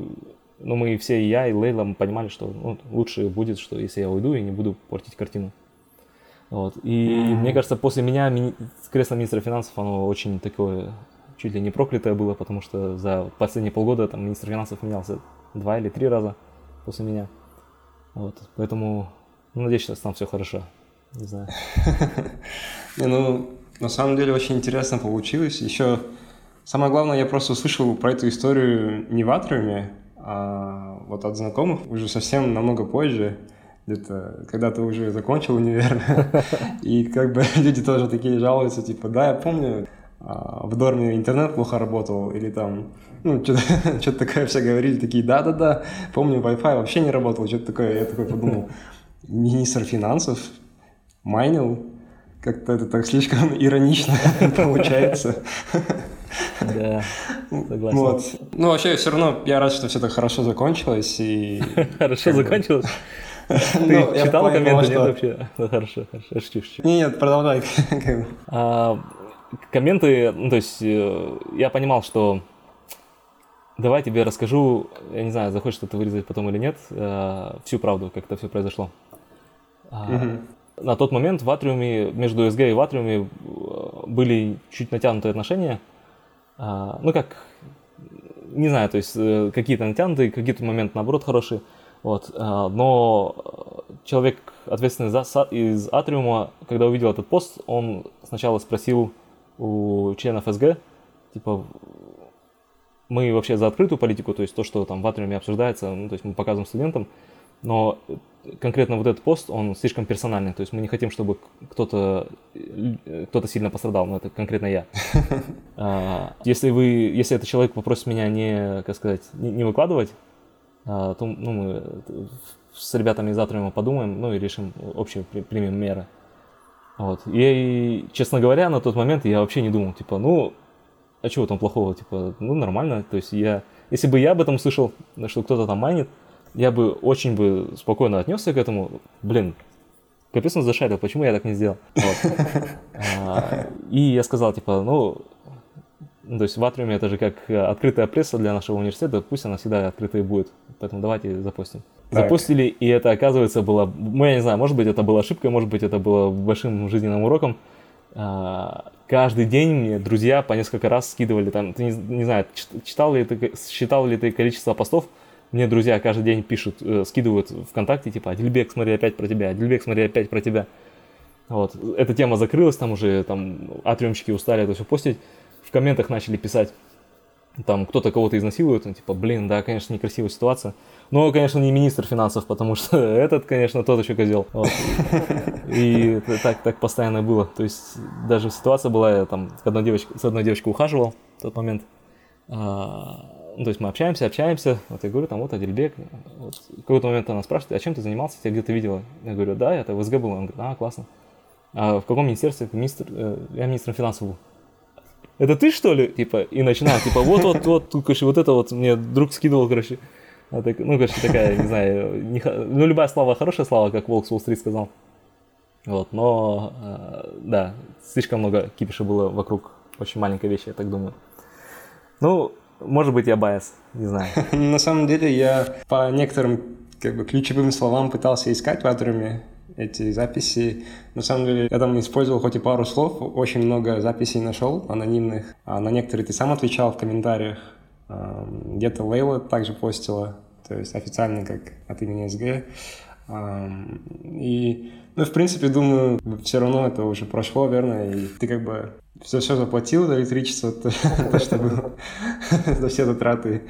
но мы все, и я, и Лейла, мы понимали, что ну, лучше будет, что если я уйду и не буду портить картину. Вот. И mm-hmm. мне кажется, после меня мини... кресло министра финансов, оно очень такое, чуть ли не проклятое было, потому что за последние полгода там министр финансов менялся два или три раза после меня. Вот. Поэтому ну, надеюсь, сейчас там все хорошо. Не знаю. [laughs] Не, ну, на самом деле очень интересно получилось. Еще самое главное, я просто услышал про эту историю не в Атриуме, а вот от знакомых уже совсем намного позже, где-то когда ты уже закончил универ, [laughs] и как бы [laughs] люди тоже такие жалуются, типа, да, я помню, а, в Дорме интернет плохо работал, или там, ну, что-то [laughs] такое все говорили, такие, да-да-да, помню, Wi-Fi вообще не работал, что-то такое, я такой подумал, министр финансов майнил. Как-то это так слишком иронично получается. Да, согласен. Вот. Ну, вообще, все равно я рад, что все так хорошо закончилось. И... [laughs] Хорошо закончилось? [laughs] Ты ну, читал комменты? Нет, вообще? Ну, хорошо, хорошо, шучу, шучу. Нет, продолжай. [laughs] А, комменты, ну, то есть, э, я понимал, что давай тебе расскажу, я не знаю, захочешь что-то вырезать потом или нет, э, всю правду, как это все произошло. Угу. На тот момент в Атриуме, между СГ и в Атриуме э, были чуть натянутые отношения. А, ну, как, не знаю, то есть э, какие-то натянутые, какие-то моменты, наоборот, хорошие. Вот. А, но человек, ответственный за, из Атриума, когда увидел этот пост, он сначала спросил у членов СГ, типа, мы вообще за открытую политику, то есть то, что там в Атриуме обсуждается, ну, то есть мы показываем студентам, но конкретно вот этот пост, он слишком персональный, то есть мы не хотим, чтобы кто-то кто сильно пострадал, но это конкретно я. [laughs] А, если вы, если этот человек попросит меня не, как сказать, не, не выкладывать то ну, мы с ребятами из Атриума подумаем, ну и решим общие, примем меры. Вот. И, честно говоря, на тот момент я вообще не думал, типа, ну, а чего там плохого, типа, ну, нормально. То есть я, если бы я об этом услышал, что кто-то там майнит, я бы очень бы спокойно отнесся к этому. Блин, капец он зашарил, почему я так не сделал? Вот. А, и я сказал, типа, ну, то есть в Атриуме это же как открытая пресса для нашего университета, пусть она всегда открытая будет. Поэтому давайте запустим. Так. Запустили, и это, оказывается, было, ну, я не знаю, может быть, это была ошибкой, может быть, это было большим жизненным уроком. А, каждый день мне друзья по несколько раз скидывали там, ты не, не знаю, читал ли ты, считал ли ты количество постов, мне друзья каждый день пишут, э, скидывают ВКонтакте, типа, Адильбек, смотри, опять про тебя, Адильбек, смотри, опять про тебя. Вот, эта тема закрылась, там уже, там, атриумщики устали это все постить, в комментах начали писать, там, кто-то кого-то изнасилует, он, типа, блин, да, конечно, некрасивая ситуация. Но, конечно, не министр финансов, потому что [laughs] этот, конечно, тот еще козел. Вот. И так, так постоянно было. То есть даже ситуация была, я там одной девочкой, с одной девочкой ухаживал в тот момент. Ну, то есть мы общаемся, общаемся. Вот я говорю, там вот Адельбек. Вот. В какой-то момент она спрашивает, а чем ты занимался, тебя где-то видела? Я говорю, да, это в СГ был. Он говорит, а, классно. А в каком министерстве? Министр, э, я министром финансов был. Это ты что ли? Типа, и начинал, типа, вот-вот-вот, короче, вот это вот мне друг скидывал, короче. А так, ну, короче, такая, не знаю, не, ну, любая слава хорошая слава, как Волк с Уолл-стрит сказал. Вот, но, э, да, слишком много кипиша было вокруг очень маленькой вещи, я так думаю. Ну, может быть, я biased, не знаю. [laughs] На самом деле, я по некоторым как бы ключевым словам пытался искать в Атруме эти записи. На самом деле, я там использовал хоть и пару слов, очень много записей нашел, анонимных. А на некоторые ты сам отвечал в комментариях. Где-то Лейла также постила, то есть официально как от имени СГ. И, ну, в принципе, думаю, все равно это уже прошло, верно, и ты как бы все, все заплатил за электричество, то, [laughs] то что было, [laughs] за все затраты.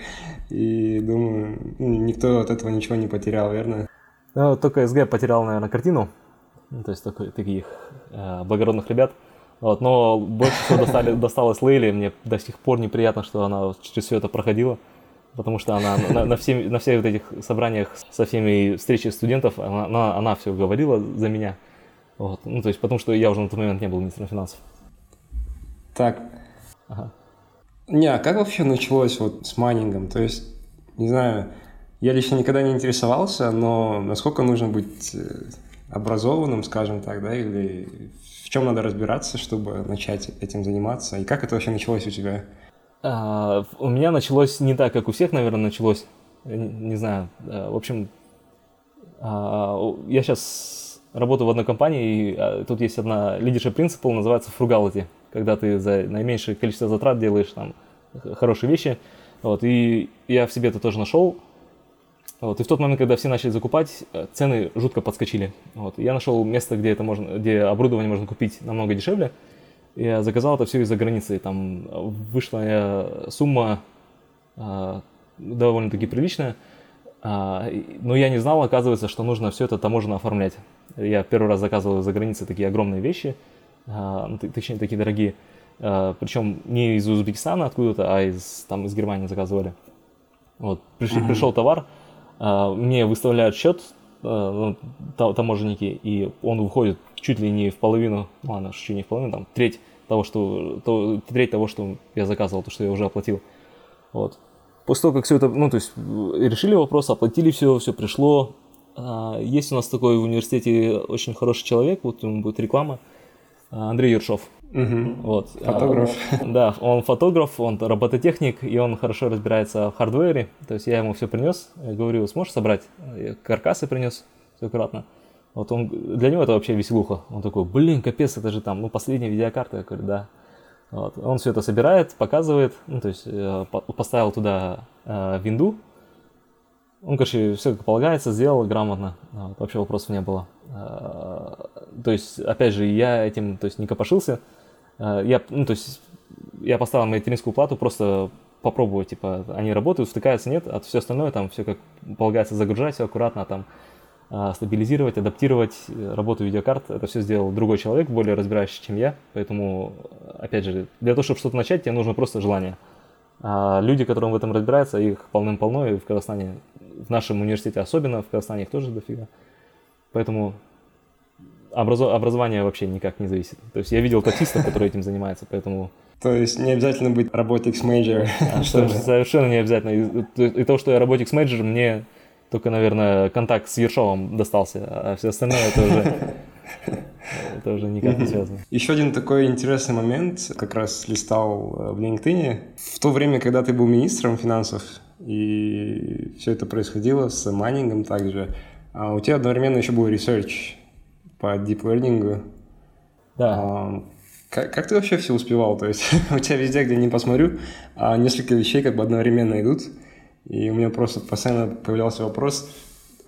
И думаю, ну, никто от этого ничего не потерял, верно? Ну, только СГ потерял, наверное, картину, ну, то есть такой, таких э, благородных ребят. Вот, но больше всего достали, [laughs] досталось Лейле, мне до сих пор неприятно, что она через все это проходила, потому что она на, на, всем, на всех вот этих собраниях со всеми встречами студентов, она, она, она все говорила за меня. Вот, ну, то есть, потому что я уже на тот момент не был министром финансов. Так. Ага. Не, а как вообще началось вот с майнингом? То есть, не знаю, я лично никогда не интересовался, но насколько нужно быть э, образованным, скажем так, да, или в чем надо разбираться, чтобы начать этим заниматься, и как это вообще началось у тебя? А, у меня началось не так, как у всех, наверное, началось. Не, не знаю. В общем, а, я сейчас работаю в одной компании, и а, тут есть одна leadership principle, называется frugality, когда ты за наименьшее количество затрат делаешь там хорошие вещи. Вот, и я в себе это тоже нашел. Вот, и в тот момент, когда все начали закупать, э, цены жутко подскочили. Вот, я нашел место, где, это можно, где оборудование можно купить намного дешевле. Я заказал это все из-за границы. Там вышла сумма э, довольно-таки приличная. Э, но я не знал, оказывается, что нужно все это таможенно оформлять. Я первый раз заказывал за границей такие огромные вещи, точнее, такие дорогие. Э, причем не из Узбекистана откуда-то, а из, там, из Германии заказывали. Вот, пришли, mm-hmm. пришел товар, а, мне выставляют счет а, ну, таможенники, и он выходит чуть ли не в половину, ну ладно, чуть не в половину, там, треть того, что, то, треть того, что я заказывал, то, что я уже оплатил. Вот. После того, как все это, ну, то есть, решили вопрос, оплатили все, все пришло. А, есть у нас такой в университете очень хороший человек, вот ему будет реклама, Андрей Ершов. Угу. Вот. Фотограф. А, да, он фотограф, он робототехник, и он хорошо разбирается в хардвере. То есть я ему все принес, говорю, сможешь собрать? Я каркасы принес, все аккуратно. Вот он, для него это вообще веселуха. Он такой, блин, капец, это же там, ну, последняя видеокарта. Я говорю, да. Вот. Он все это собирает, показывает, ну, то есть э, поставил туда э, винду, он, короче, все как полагается, сделал грамотно. Вот, вообще вопросов не было. Э, то есть, опять же, я этим то есть, не копошился. Э, я, ну, то есть, я поставил материнскую плату просто попробовать, типа, они работают, втыкаются, нет, а все остальное там все как полагается загружать, все аккуратно там э, стабилизировать, адаптировать работу видеокарт. Это все сделал другой человек, более разбирающий, чем я. Поэтому, опять же, для того, чтобы что-то начать, тебе нужно просто желание. А люди, которые в этом разбираются, их полным-полно, и в Казахстане в нашем университете особенно, в Казахстане их тоже дофига. Поэтому образо- образование вообще никак не зависит. То есть я видел таксистов, которые этим занимаются, поэтому... То есть не обязательно быть. А, [laughs] что совершенно не обязательно. И, то, что я major, мне только, наверное, контакт с Ершовым достался, а все остальное это уже... [laughs] Это уже никак не связано. Еще один такой интересный момент, как раз листал э, в LinkedIn. В то время, когда ты был министром финансов, и все это происходило с майнингом также, а у тебя одновременно еще был research по deep learning. Да. А, как, как ты вообще все успевал? То есть [laughs] у тебя везде, где не посмотрю, а несколько вещей как бы одновременно идут. И у меня просто постоянно появлялся вопрос.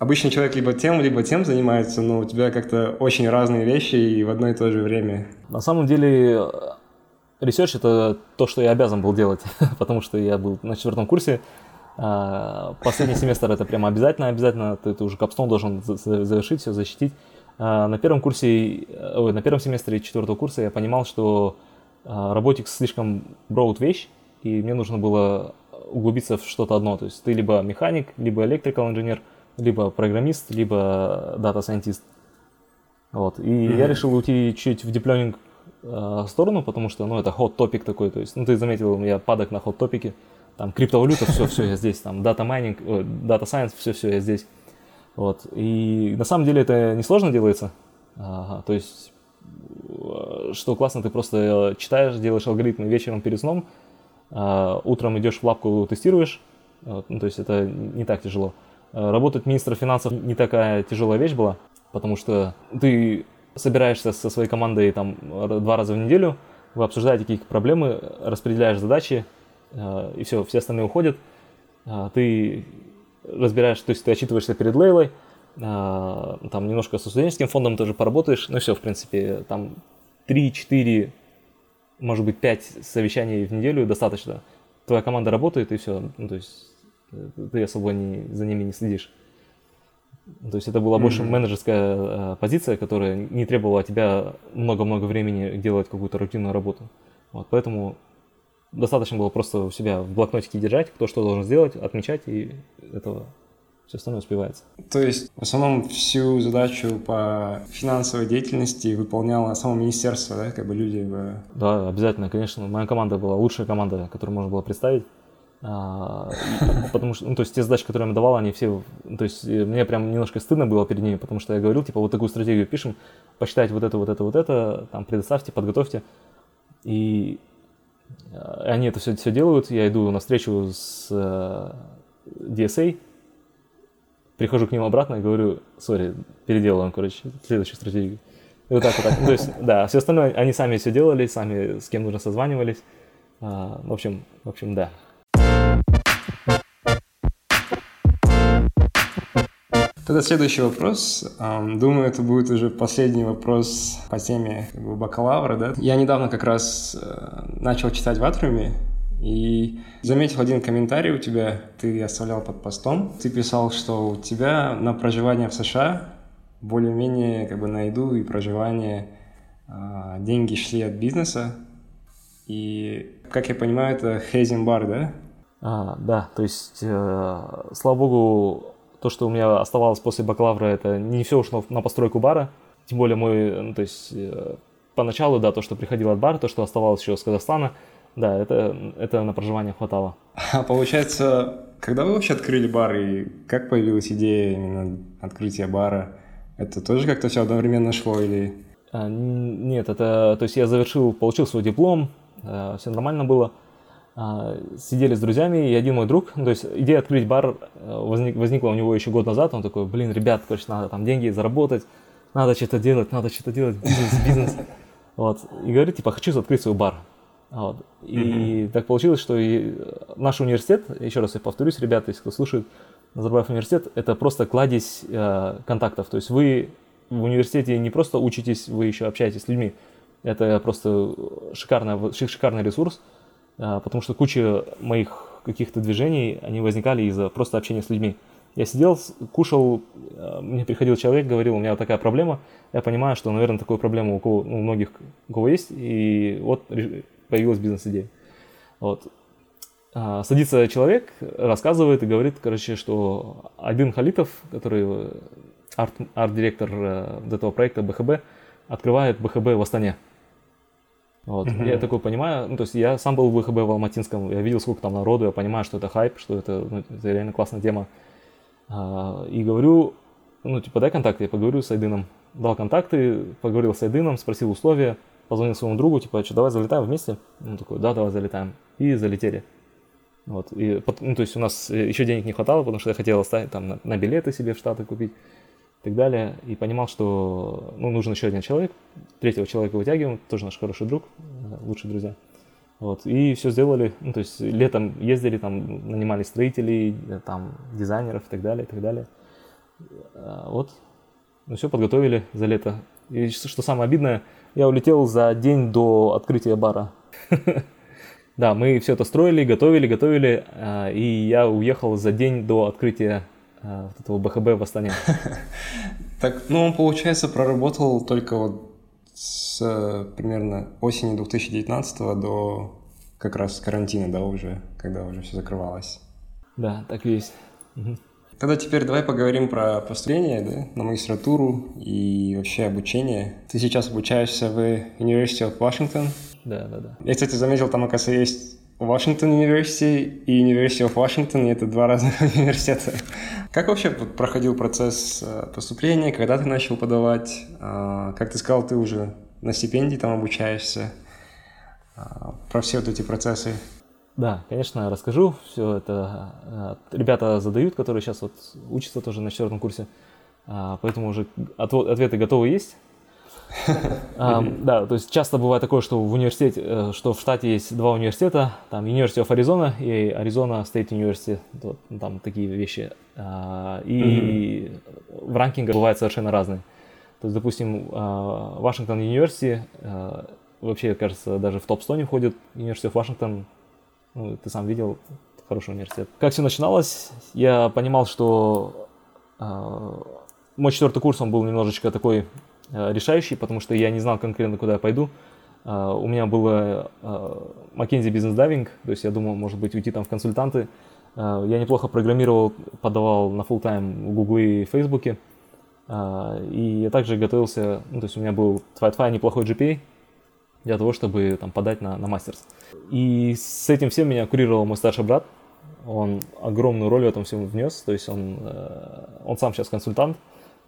Обычно человек либо тем, либо тем занимается, но у тебя как-то очень разные вещи и в одно и то же время. На самом деле, research это то, что я обязан был делать, [laughs] потому что я был на четвертом курсе. А, последний семестр это прямо обязательно, обязательно. Ты, ты уже capstone должен завершить, все защитить. А, на первом курсе, ой, на первом семестре четвертого курса я понимал, что robotics слишком broad вещь, и мне нужно было углубиться в что-то одно. То есть ты либо механик, либо electrical инженер, либо программист, либо data scientist. Вот. И mm-hmm. я решил уйти чуть в deep learning э, сторону, потому что, ну, это hot topic такой, то есть, ну, ты заметил, я падок на hot topic и, там, криптовалюта, все, все, я здесь, там, data mining, дата сайенс, все, все, я здесь. Вот. И на самом деле это несложно делается. Ага, то есть, э, что классно, ты просто читаешь, делаешь алгоритмы вечером перед сном, а, утром идешь в лапку, тестируешь, ну, то есть это не так тяжело. А, работать министра финансов не такая тяжелая вещь была, потому что ты собираешься со своей командой там два раза в неделю, вы обсуждаете какие-то проблемы, распределяешь задачи, а, и все, все остальные уходят. Ты разбираешь, то есть ты отчитываешься перед Лейлой, там немножко со студенческим фондом тоже поработаешь, ну все, в принципе, там 3-4 может быть, 5 совещаний в неделю достаточно. Твоя команда работает, и все. Ну, то есть э, ты особо не, за ними не следишь. То есть это была mm-hmm. больше менеджерская э, позиция, которая не требовала от тебя много-много времени делать какую-то рутинную работу. Вот, поэтому достаточно было просто у себя в блокнотике держать, кто что должен сделать, отмечать, и этого все остальное успевается. То есть в основном всю задачу по финансовой деятельности выполняло само министерство, да, как бы люди? Да, обязательно, конечно. Моя команда была лучшая команда, которую можно было представить. А, потому что, ну, то есть те задачи, которые я им давал, они все, то есть мне прям немножко стыдно было перед ними, потому что я говорил, типа, вот такую стратегию пишем, посчитайте вот это, вот это, вот это, там, предоставьте, подготовьте. И они это все, все делают, я иду на встречу с э, DSA, прихожу к ним обратно и говорю, сори, переделываем, короче, следующую стратегию. И вот так вот так. Ну, то есть, да, все остальное они сами все делали, сами с кем нужно созванивались. А, в общем, в общем, да. Тогда следующий вопрос. Думаю, это будет уже последний вопрос по теме как бы, бакалавра. Да? Я недавно как раз э, начал читать в Атруме, и заметил один комментарий у тебя, ты оставлял под постом. Ты писал, что у тебя на проживание в США более-менее как бы на еду и проживание а, деньги шли от бизнеса. И, как я понимаю, это Хейзен бар, да? А, да, то есть, э, слава богу, то, что у меня оставалось после бакалавра, это не все ушло на постройку бара. Тем более мой, ну, то есть, э, поначалу, да, то, что приходило от бара, то, что оставалось еще с Казахстана – да, это, это на проживание хватало. А получается, когда вы вообще открыли бар и как появилась идея именно открытия бара? Это тоже как-то все одновременно шло или... А, нет, это, то есть я завершил, получил свой диплом, а, все нормально было. А, сидели с друзьями, и один мой друг, ну, то есть идея открыть бар э, возник, возникла у него еще год назад, он такой, блин, ребят, короче, надо там деньги заработать, надо что-то делать, надо что-то делать, бизнес, бизнес. [laughs] Вот. И говорит, типа, хочу открыть свой бар. Вот. И mm-hmm. так получилось, что и наш университет, еще раз я повторюсь, ребята, если кто слушает, Назарбаев университет, это просто кладезь э, контактов. То есть вы в университете не просто учитесь, вы еще общаетесь с людьми. Это просто шикарный, шикарный ресурс, э, потому что куча моих каких-то движений, они возникали из-за просто общения с людьми. Я сидел, кушал, э, мне приходил человек, говорил, у меня такая проблема. Я понимаю, что, наверное, такую проблему у, кого, у многих у кого есть. И вот появилась бизнес-идея. Вот. а, садится человек, рассказывает и говорит, короче, что Айдын Халитов, который арт, арт-директор э, этого проекта БХБ, открывает БХБ в Астане. Вот. Mm-hmm. Я такой понимаю, ну, то есть я сам был в ВХБ в Алматинском, я видел, сколько там народу, я понимаю, что это хайп, что это, ну, это реально классная тема. А, и говорю, ну, типа, дай контакты, я поговорю с Айдыном. Дал контакты, поговорил с Айдыном, спросил условия, позвонил своему другу, типа, что, давай залетаем вместе? Он такой, да, давай залетаем. И залетели. Вот, и, ну, то есть у нас еще денег не хватало, потому что я хотел оставить там на, на билеты себе в Штаты купить и так далее. И понимал, что ну, нужен еще один человек. Третьего человека вытягиваем, тоже наш хороший друг, лучшие друзья. Вот, и все сделали, ну, то есть летом ездили, там, нанимали строителей, там, дизайнеров и так далее, и так далее. А, вот, ну, все подготовили за лето. И что самое обидное, я улетел за день до открытия бара. [laughs] Да, мы все это строили, готовили, готовили, и я уехал за день до открытия а, этого БХБ в Астане. [laughs] Так, ну он, получается, проработал только вот с примерно осени 2019 до как раз карантина, да, уже, когда уже все закрывалось. Да, так и есть. Угу. Тогда теперь давай поговорим про поступление да, на магистратуру и вообще обучение. Ты сейчас обучаешься в University of Washington. Да, да, да. Я, кстати, заметил, там, оказывается, есть Washington University и University of Washington, это два разных [laughs] университета. Как вообще проходил процесс э, поступления, когда ты начал подавать? А, как ты сказал, ты уже на стипендии там обучаешься. А, про все вот эти процессы. Да, конечно, расскажу. Все это э, ребята задают, которые сейчас вот учатся тоже на четвертом курсе. А, поэтому уже ответы готовы есть. Да, то есть часто бывает такое, что в университете, э, что в штате есть два университета, там University of Arizona и Arizona State University, там такие вещи. А, и в ранкингах бывают совершенно разные. То есть, допустим, Вашингтон University э, вообще, кажется, даже в топ-100 не входит. University of Washington, ну, ты сам видел, хороший университет. Как все начиналось, я понимал, что мой четвертый курс, он был немножечко такой решающий, потому что я не знал конкретно, куда я пойду. Uh, у меня было uh, McKinsey Business Diving, то есть я думал, может быть, уйти там в консультанты. Я неплохо программировал, подавал на full тайм в Google и Фейсбуке. И я также готовился, ну, то есть у меня был твой неплохой GPA для того, чтобы там подать на, на мастерс. И с этим всем меня курировал мой старший брат. Он огромную роль в этом всем внес, то есть он, он сам сейчас консультант,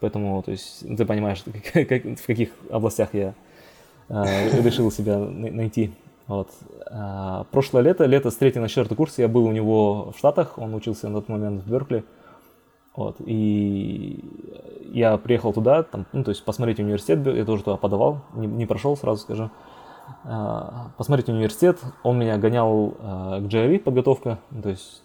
Поэтому, то есть, ты понимаешь, [laughs] как, как, в каких областях я э, решил себя найти. Вот. А, прошлое лето, лето с 3 на 4 курс, я был у него в Штатах, он учился на тот момент в Беркли. Вот, и я приехал туда, там, ну, то есть посмотреть университет, я тоже туда подавал, не, не прошел, сразу скажу. А, посмотреть университет, он меня гонял а, к GRE подготовка, то есть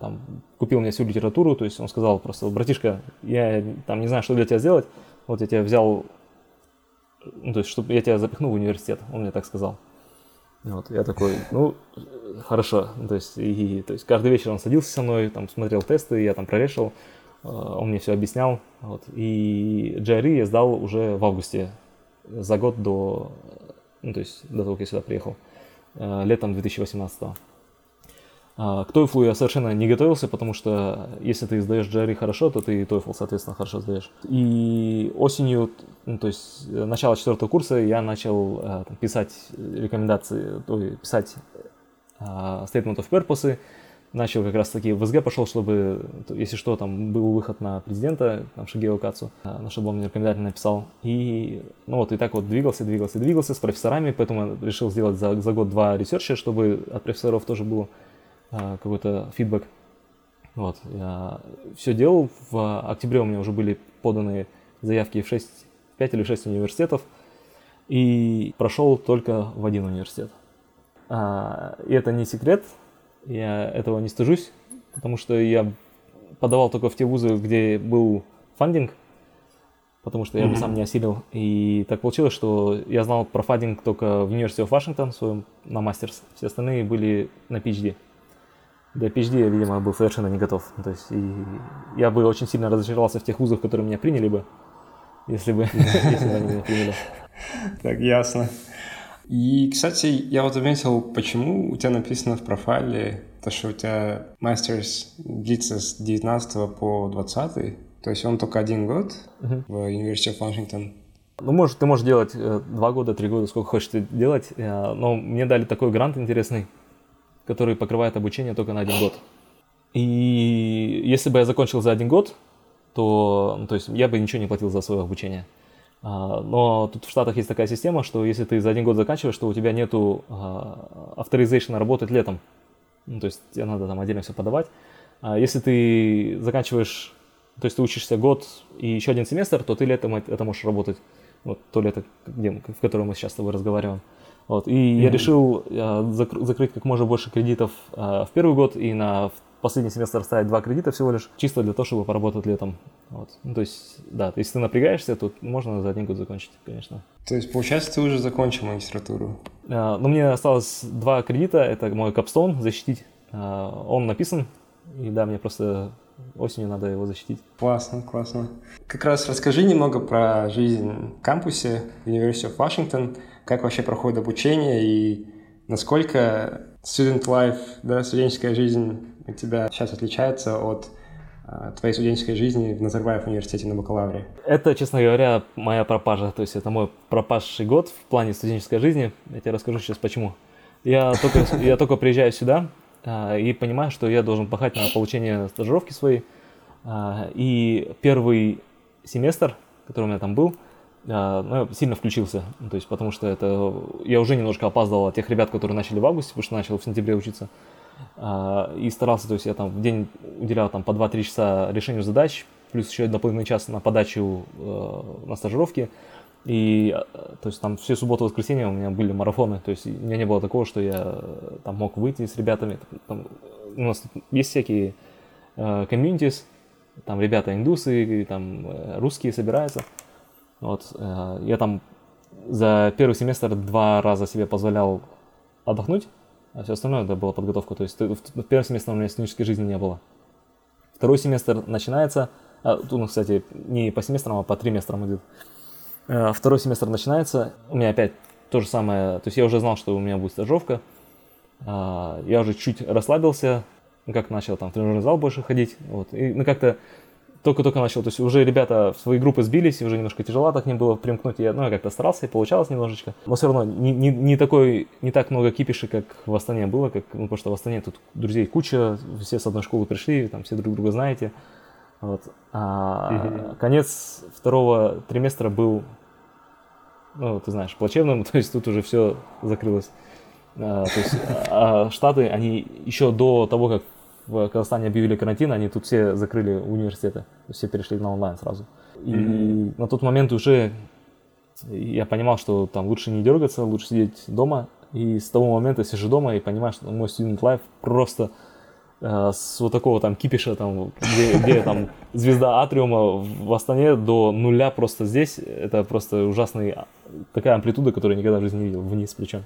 там, купил мне всю литературу, то есть он сказал просто, братишка, я там не знаю, что для тебя сделать, вот я тебя взял, ну, то есть, чтобы я тебя запихну в университет, он мне так сказал. Вот, я такой, ну, хорошо, то есть, и, то есть каждый вечер он садился со мной, там, смотрел тесты, я там прорешил, э, он мне все объяснял, вот, и GRE я сдал уже в августе, за год до, ну, то есть, до того, как я сюда приехал, э, летом 2018 -го. А, к TOEFL я совершенно не готовился, потому что если ты сдаешь GRE хорошо, то ты и TOEFL, соответственно, хорошо сдаешь. И осенью, ну, то есть э, начало четвертого курса, я начал э, там, писать рекомендации, то есть писать uh, Statement of Purpose, начал как раз таки в SG пошел, чтобы, если что, там был выход на президента, там Шигео Кацу, на он мне рекомендательно написал. И, ну вот, и так вот двигался, двигался, двигался с профессорами, поэтому решил сделать за, за год-два research а, чтобы от профессоров тоже было а, какой-то фидбэк. Вот, я все делал. В октябре у меня уже были поданы заявки в 6, 5 или 6 университетов. И прошел только в один университет. А, и это не секрет, я этого не стыжусь, потому что я подавал только в те вузы, где был фандинг, потому что я бы сам не осилил. И так получилось, что я знал про фандинг только в University of Washington своем, на мастерс. Все остальные были на PhD. Для PhD я, видимо, был совершенно не готов. То есть и я бы очень сильно разочаровался в тех вузах, которые меня приняли бы, если бы, [laughs] если они меня приняли. Так, ясно. И, кстати, я вот заметил, почему у тебя написано в профайле то, что у тебя мастерс длится с 19 по 20, то есть он только один год uh-huh. в of Washington. Ну, может, ты можешь делать э, два года, три года, сколько хочешь ты делать, э, но мне дали такой грант интересный, который покрывает обучение только на один год. И если бы я закончил за один год, то, ну, то есть я бы ничего не платил за свое обучение. А, но тут в Штатах есть такая система, что если ты за один год заканчиваешь, то у тебя нету авторизейшена работать летом. Ну, то есть тебе надо там отдельно все подавать. А если ты заканчиваешь, то есть ты учишься год и еще один семестр, то ты летом это можешь работать. Вот то лето, где, в котором мы сейчас с тобой разговариваем. Вот. И mm-hmm. я решил э, закрыть как можно больше кредитов э, в первый год и на последний семестр ставить два кредита всего лишь, чисто для того, чтобы поработать летом. Вот. Ну, то есть, да, если ты напрягаешься, то можно за один год закончить, конечно. То есть, получается, ты уже закончил магистратуру? А, ну, мне осталось два кредита, это мой капстон защитить. А, он написан, и да, мне просто осенью надо его защитить. Классно, классно. Как раз расскажи немного про жизнь в кампусе University of Washington, как вообще проходит обучение и насколько student life, да, студенческая жизнь у тебя сейчас отличается от а, твоей студенческой жизни в Назарбаев университете на бакалавре? Это, честно говоря, моя пропажа. То есть это мой пропавший год в плане студенческой жизни. Я тебе расскажу сейчас почему. Я только, [laughs] я только приезжаю сюда а, и понимаю, что я должен пахать на получение стажировки своей. А, и первый семестр, который у меня там был, ну, я сильно включился, то есть потому что это я уже немножко опаздывал от тех ребят, которые начали в августе, потому что начал в сентябре учиться. А, и старался, то есть я там в день уделял там по 2-3 часа решению задач, плюс еще дополнительный час на подачу э, на стажировки. И э, то есть там все субботы и воскресенья у меня были марафоны, то есть у меня не было такого, что я э, там мог выйти с ребятами. Там, у нас есть всякие комьюнитис, там ребята индусы, там русские собираются. Вот, э, я там за первый семестр два раза себе позволял отдохнуть, а все остальное это была подготовка. То есть в первом семестре у меня студенческой жизни не было. Второй семестр начинается, а, ну, кстати, не по семестрам, а по триместрам идет. А, второй семестр начинается, у меня опять то же самое, то есть я уже знал, что у меня будет стажировка, а, я уже чуть расслабился, как начал там в тренажерный зал больше ходить, вот, и ну, как-то только-только начал, то есть уже ребята в свои группы сбились, уже немножко тяжело так не было примкнуть, я, ну, я как-то старался, и получалось немножечко, но все равно не, не, не такой, не так много кипиши, как в Астане было, как, ну, потому что в Астане тут друзей куча, все с одной школы пришли, там все друг друга знаете, вот. А mm-hmm. конец второго триместра был, ну, ты знаешь, плачевным, [laughs] то есть тут уже все закрылось. А, то есть а, Штаты, они еще до того, как в Казахстане объявили карантин, они тут все закрыли университеты, все перешли на онлайн сразу. И mm-hmm. на тот момент уже я понимал, что там лучше не дергаться, лучше сидеть дома. И с того момента сижу дома и понимаю, что мой student life просто э, с вот такого там кипиша, там, где, где там звезда Атриума в Астане до нуля просто здесь, это просто ужасная такая амплитуда, которую я никогда в жизни не видел, вниз причем.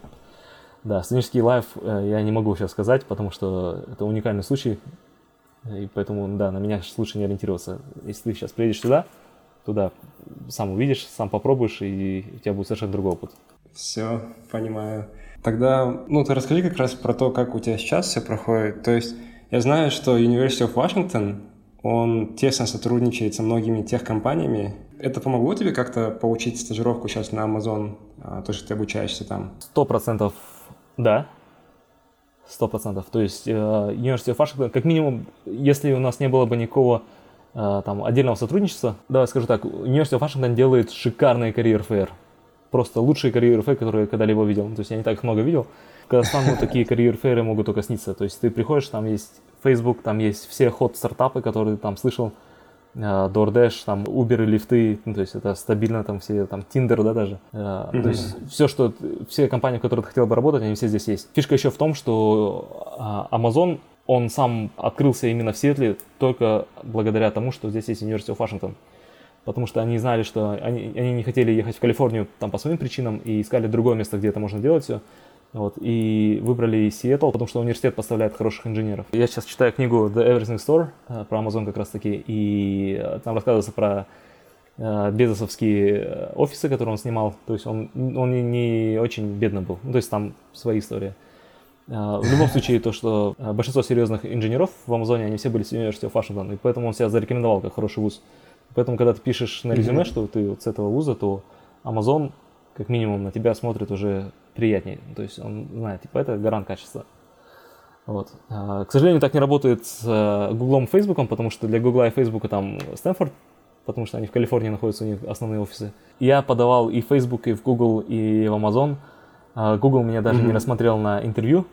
Да, студенческий лайф э, я не могу сейчас сказать, потому что это уникальный случай, и поэтому, да, на меня сейчас лучше не ориентироваться. Если ты сейчас приедешь сюда, туда сам увидишь, сам попробуешь, и у тебя будет совершенно другой опыт. Все, понимаю. Тогда, ну, ты расскажи как раз про то, как у тебя сейчас все проходит. То есть я знаю, что University of Washington, он тесно сотрудничает со многими тех компаниями. Это помогло тебе как-то получить стажировку сейчас на Amazon, а, то, что ты обучаешься там? Сто процентов да, сто процентов. То есть э, of Washington, как минимум, если у нас не было бы никакого э, там отдельного сотрудничества, давай скажу так, of Washington делает шикарные карьер-фейр. Просто лучшие карьер-фейр, которые я когда-либо видел. То есть я не так много видел. В Казахстане такие карьер-фейры могут только сниться. То есть ты приходишь, там есть Facebook, там есть все ход-стартапы, которые ты там слышал, DoorDash, там Uber и лифты, ну, то есть это стабильно там все, там Tinder, да, даже. Mm-hmm. То есть все, что, все компании, в которых ты хотел бы работать, они все здесь есть. Фишка еще в том, что а, Amazon, он сам открылся именно в Сиэтле только благодаря тому, что здесь есть of Washington. Потому что они знали, что они, они не хотели ехать в Калифорнию там по своим причинам и искали другое место, где это можно делать все. Вот, и выбрали Сиэтл, потому что университет поставляет хороших инженеров. Я сейчас читаю книгу The Everything Store э, про Amazon как раз таки, и э, там рассказывается про э, безосовские офисы, которые он снимал. То есть он, он не, не очень бедно был. Ну, то есть там свои истории. В любом случае, то, что большинство серьезных инженеров в Амазоне, они все были с of Washington, и поэтому он себя зарекомендовал как хороший вуз. Поэтому, когда ты пишешь на резюме, mm-hmm. что ты вот с этого вуза, то Amazon, как минимум, на тебя смотрит уже приятнее. То есть он знает, типа, это гарант качества. Вот. А, к сожалению, так не работает с Google и Facebook, потому что для Google и Facebook там Стэнфорд, потому что они в Калифорнии находятся, у них основные офисы. Я подавал и в Facebook, и в Google, и в Amazon. А, Google меня даже mm-hmm. не рассмотрел на интервью,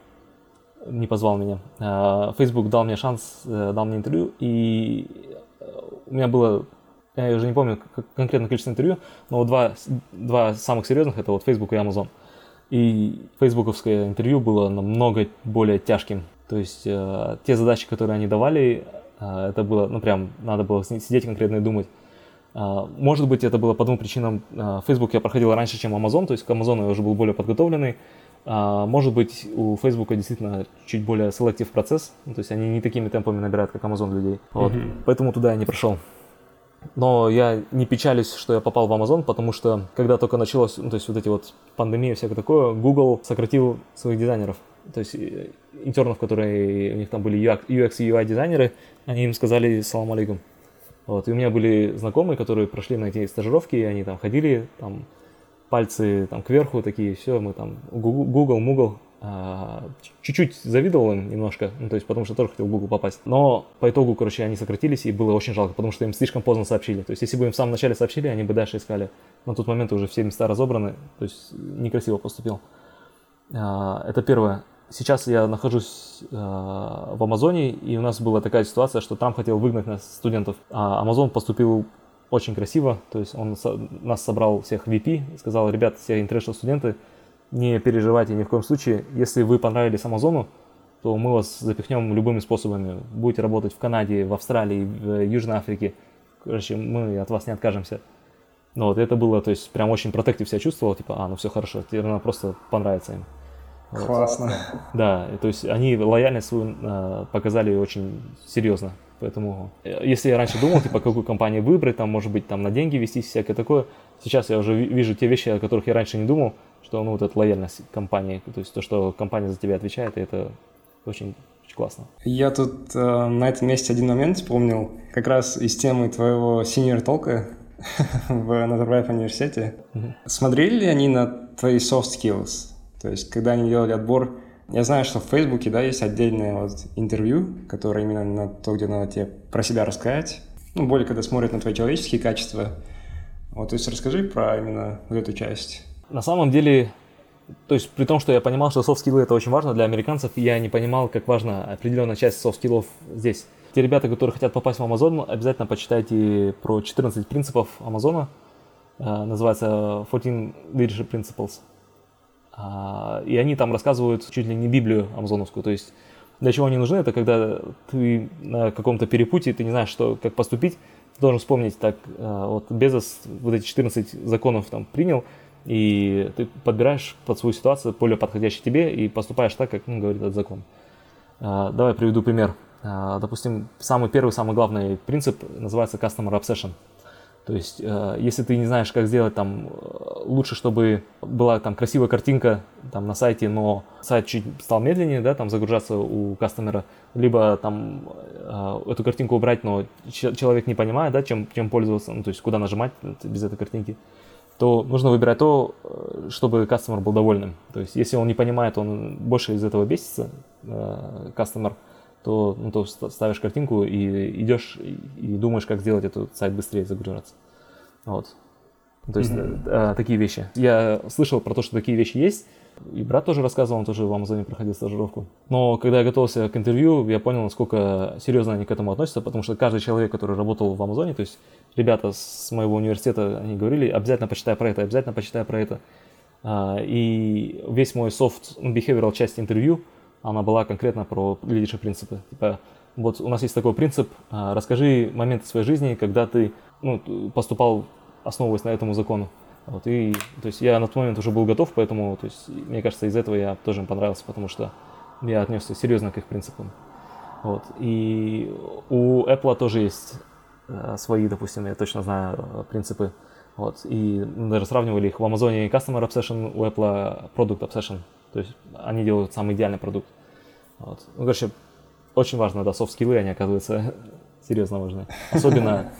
не позвал меня. А, Facebook дал мне шанс, э, дал мне интервью, и э, у меня было, я уже не помню конкретно количество интервью, но два, два самых серьезных это вот Facebook и Amazon. И фейсбуковское интервью было намного более тяжким. То есть э, те задачи, которые они давали, э, это было, ну прям, надо было сидеть конкретно и думать. Э, может быть, это было по двум причинам. Э, Facebook я проходил раньше, чем Amazon, то есть к Amazon я уже был более подготовленный. Uh, может быть, у Facebook действительно чуть более селектив процесс, ну, то есть они не такими темпами набирают, как Amazon людей. Вот. Mm-hmm. Поэтому туда я не прошел. Но я не печалюсь, что я попал в Amazon, потому что когда только началось, ну, то есть вот эти вот пандемии всякое такое, Google сократил своих дизайнеров. То есть э, интернов, которые у них там были UX и UI дизайнеры, они им сказали салам алейкум. Вот, и у меня были знакомые, которые прошли на эти стажировки, и они там ходили, там пальцы там кверху такие, все, мы там Google, Google, чуть-чуть завидовал им немножко, ну, то есть потому что тоже хотел в Google попасть. Но по итогу, короче, они сократились, и было очень жалко, потому что им слишком поздно сообщили. То есть если бы им в самом начале сообщили, они бы дальше искали. На тот момент уже все места разобраны, то есть некрасиво поступил. А, это первое. Сейчас я нахожусь а, в Амазоне, и у нас была такая ситуация, что Трамп хотел выгнать нас, студентов. А Амазон поступил очень красиво, то есть он нас собрал всех VP, сказал, ребят, все international студенты, не переживайте ни в коем случае. Если вы понравились Амазону, то мы вас запихнем любыми способами. Будете работать в Канаде, в Австралии, в Южной Африке. Короче, мы от вас не откажемся. Ну вот, это было, то есть, прям очень протектив себя чувствовал, типа, а, ну все хорошо, теперь надо просто понравится им. Вот. Классно. Да, то есть они лояльность свою э, показали очень серьезно. Поэтому, э, если я раньше думал, типа, какую компанию выбрать, там, может быть, там, на деньги вести, всякое такое, сейчас я уже вижу те вещи, о которых я раньше не думал, что, ну, вот эта лояльность компании, то есть то, что компания за тебя отвечает, и это очень, очень классно. Я тут э, на этом месте один момент вспомнил, как раз из темы твоего senior толка [laughs] в Назарбаев университете. Смотрели ли они на твои soft skills? То есть, когда они делали отбор, я знаю, что в Фейсбуке, да, есть отдельное вот интервью, которое именно на то, где надо тебе про себя рассказать. Ну, более когда смотрят на твои человеческие качества. Вот, то есть расскажи про именно вот эту часть. На самом деле, то есть при том, что я понимал, что soft skill ы это очень важно для американцев, я не понимал, как важна определенная часть soft skill ов здесь. Те ребята, которые хотят попасть в Amazon, обязательно почитайте про 14 принципов Амазона. Называется 14 Leadership Principles. А, и они там рассказывают чуть ли не Библию амазоновскую. То есть для чего они нужны, это когда ты на каком-то перепутье, ты не знаешь, что, как поступить, ты должен вспомнить, так, а, вот Безос вот эти 14 законов там принял, и ты подбираешь под свою ситуацию более подходящий тебе и поступаешь так, как ну, говорит этот закон. А, давай приведу пример. А, допустим, самый первый, самый главный принцип называется Customer Obsession. То есть, э, если ты не знаешь, как сделать там, лучше, чтобы была там красивая картинка там на сайте, но сайт чуть стал медленнее, да, там загружаться у кастомера, либо там э, эту картинку убрать, но человек не понимает, да, чем, чем пользоваться, ну, то есть куда нажимать без этой картинки то нужно выбирать то, э, чтобы кастомер был довольным. То есть, если он не понимает, он больше из этого бесится, кастомер, э, то, ну, то ставишь картинку и идешь и думаешь, как сделать этот сайт быстрее загружаться. Вот. То есть mm-hmm. такие вещи. Я слышал про то, что такие вещи есть, и брат тоже рассказывал, он тоже в Амазоне проходил стажировку. Но когда я готовился к интервью, я понял, насколько серьезно они к этому относятся, потому что каждый человек, который работал в Амазоне, то есть ребята с моего университета, они говорили, обязательно почитай про это, обязательно почитай про это. А, и весь мой ну, behavioral часть интервью, она была конкретно про leadership принципы. Типа, вот у нас есть такой принцип, а, расскажи моменты своей жизни, когда ты ну, поступал, основываясь на этому закону. Вот, и, то есть я на тот момент уже был готов, поэтому, то есть, мне кажется, из этого я тоже им понравился, потому что я отнесся серьезно к их принципам. Вот. И у Apple тоже есть свои, допустим, я точно знаю принципы. Вот, и даже сравнивали их в Амазоне Customer Obsession, у Apple Product Obsession. То есть они делают самый идеальный продукт. Вот. Ну, короче, очень важно, да, софт-скиллы, они, оказывается, [laughs] серьезно важны. Особенно,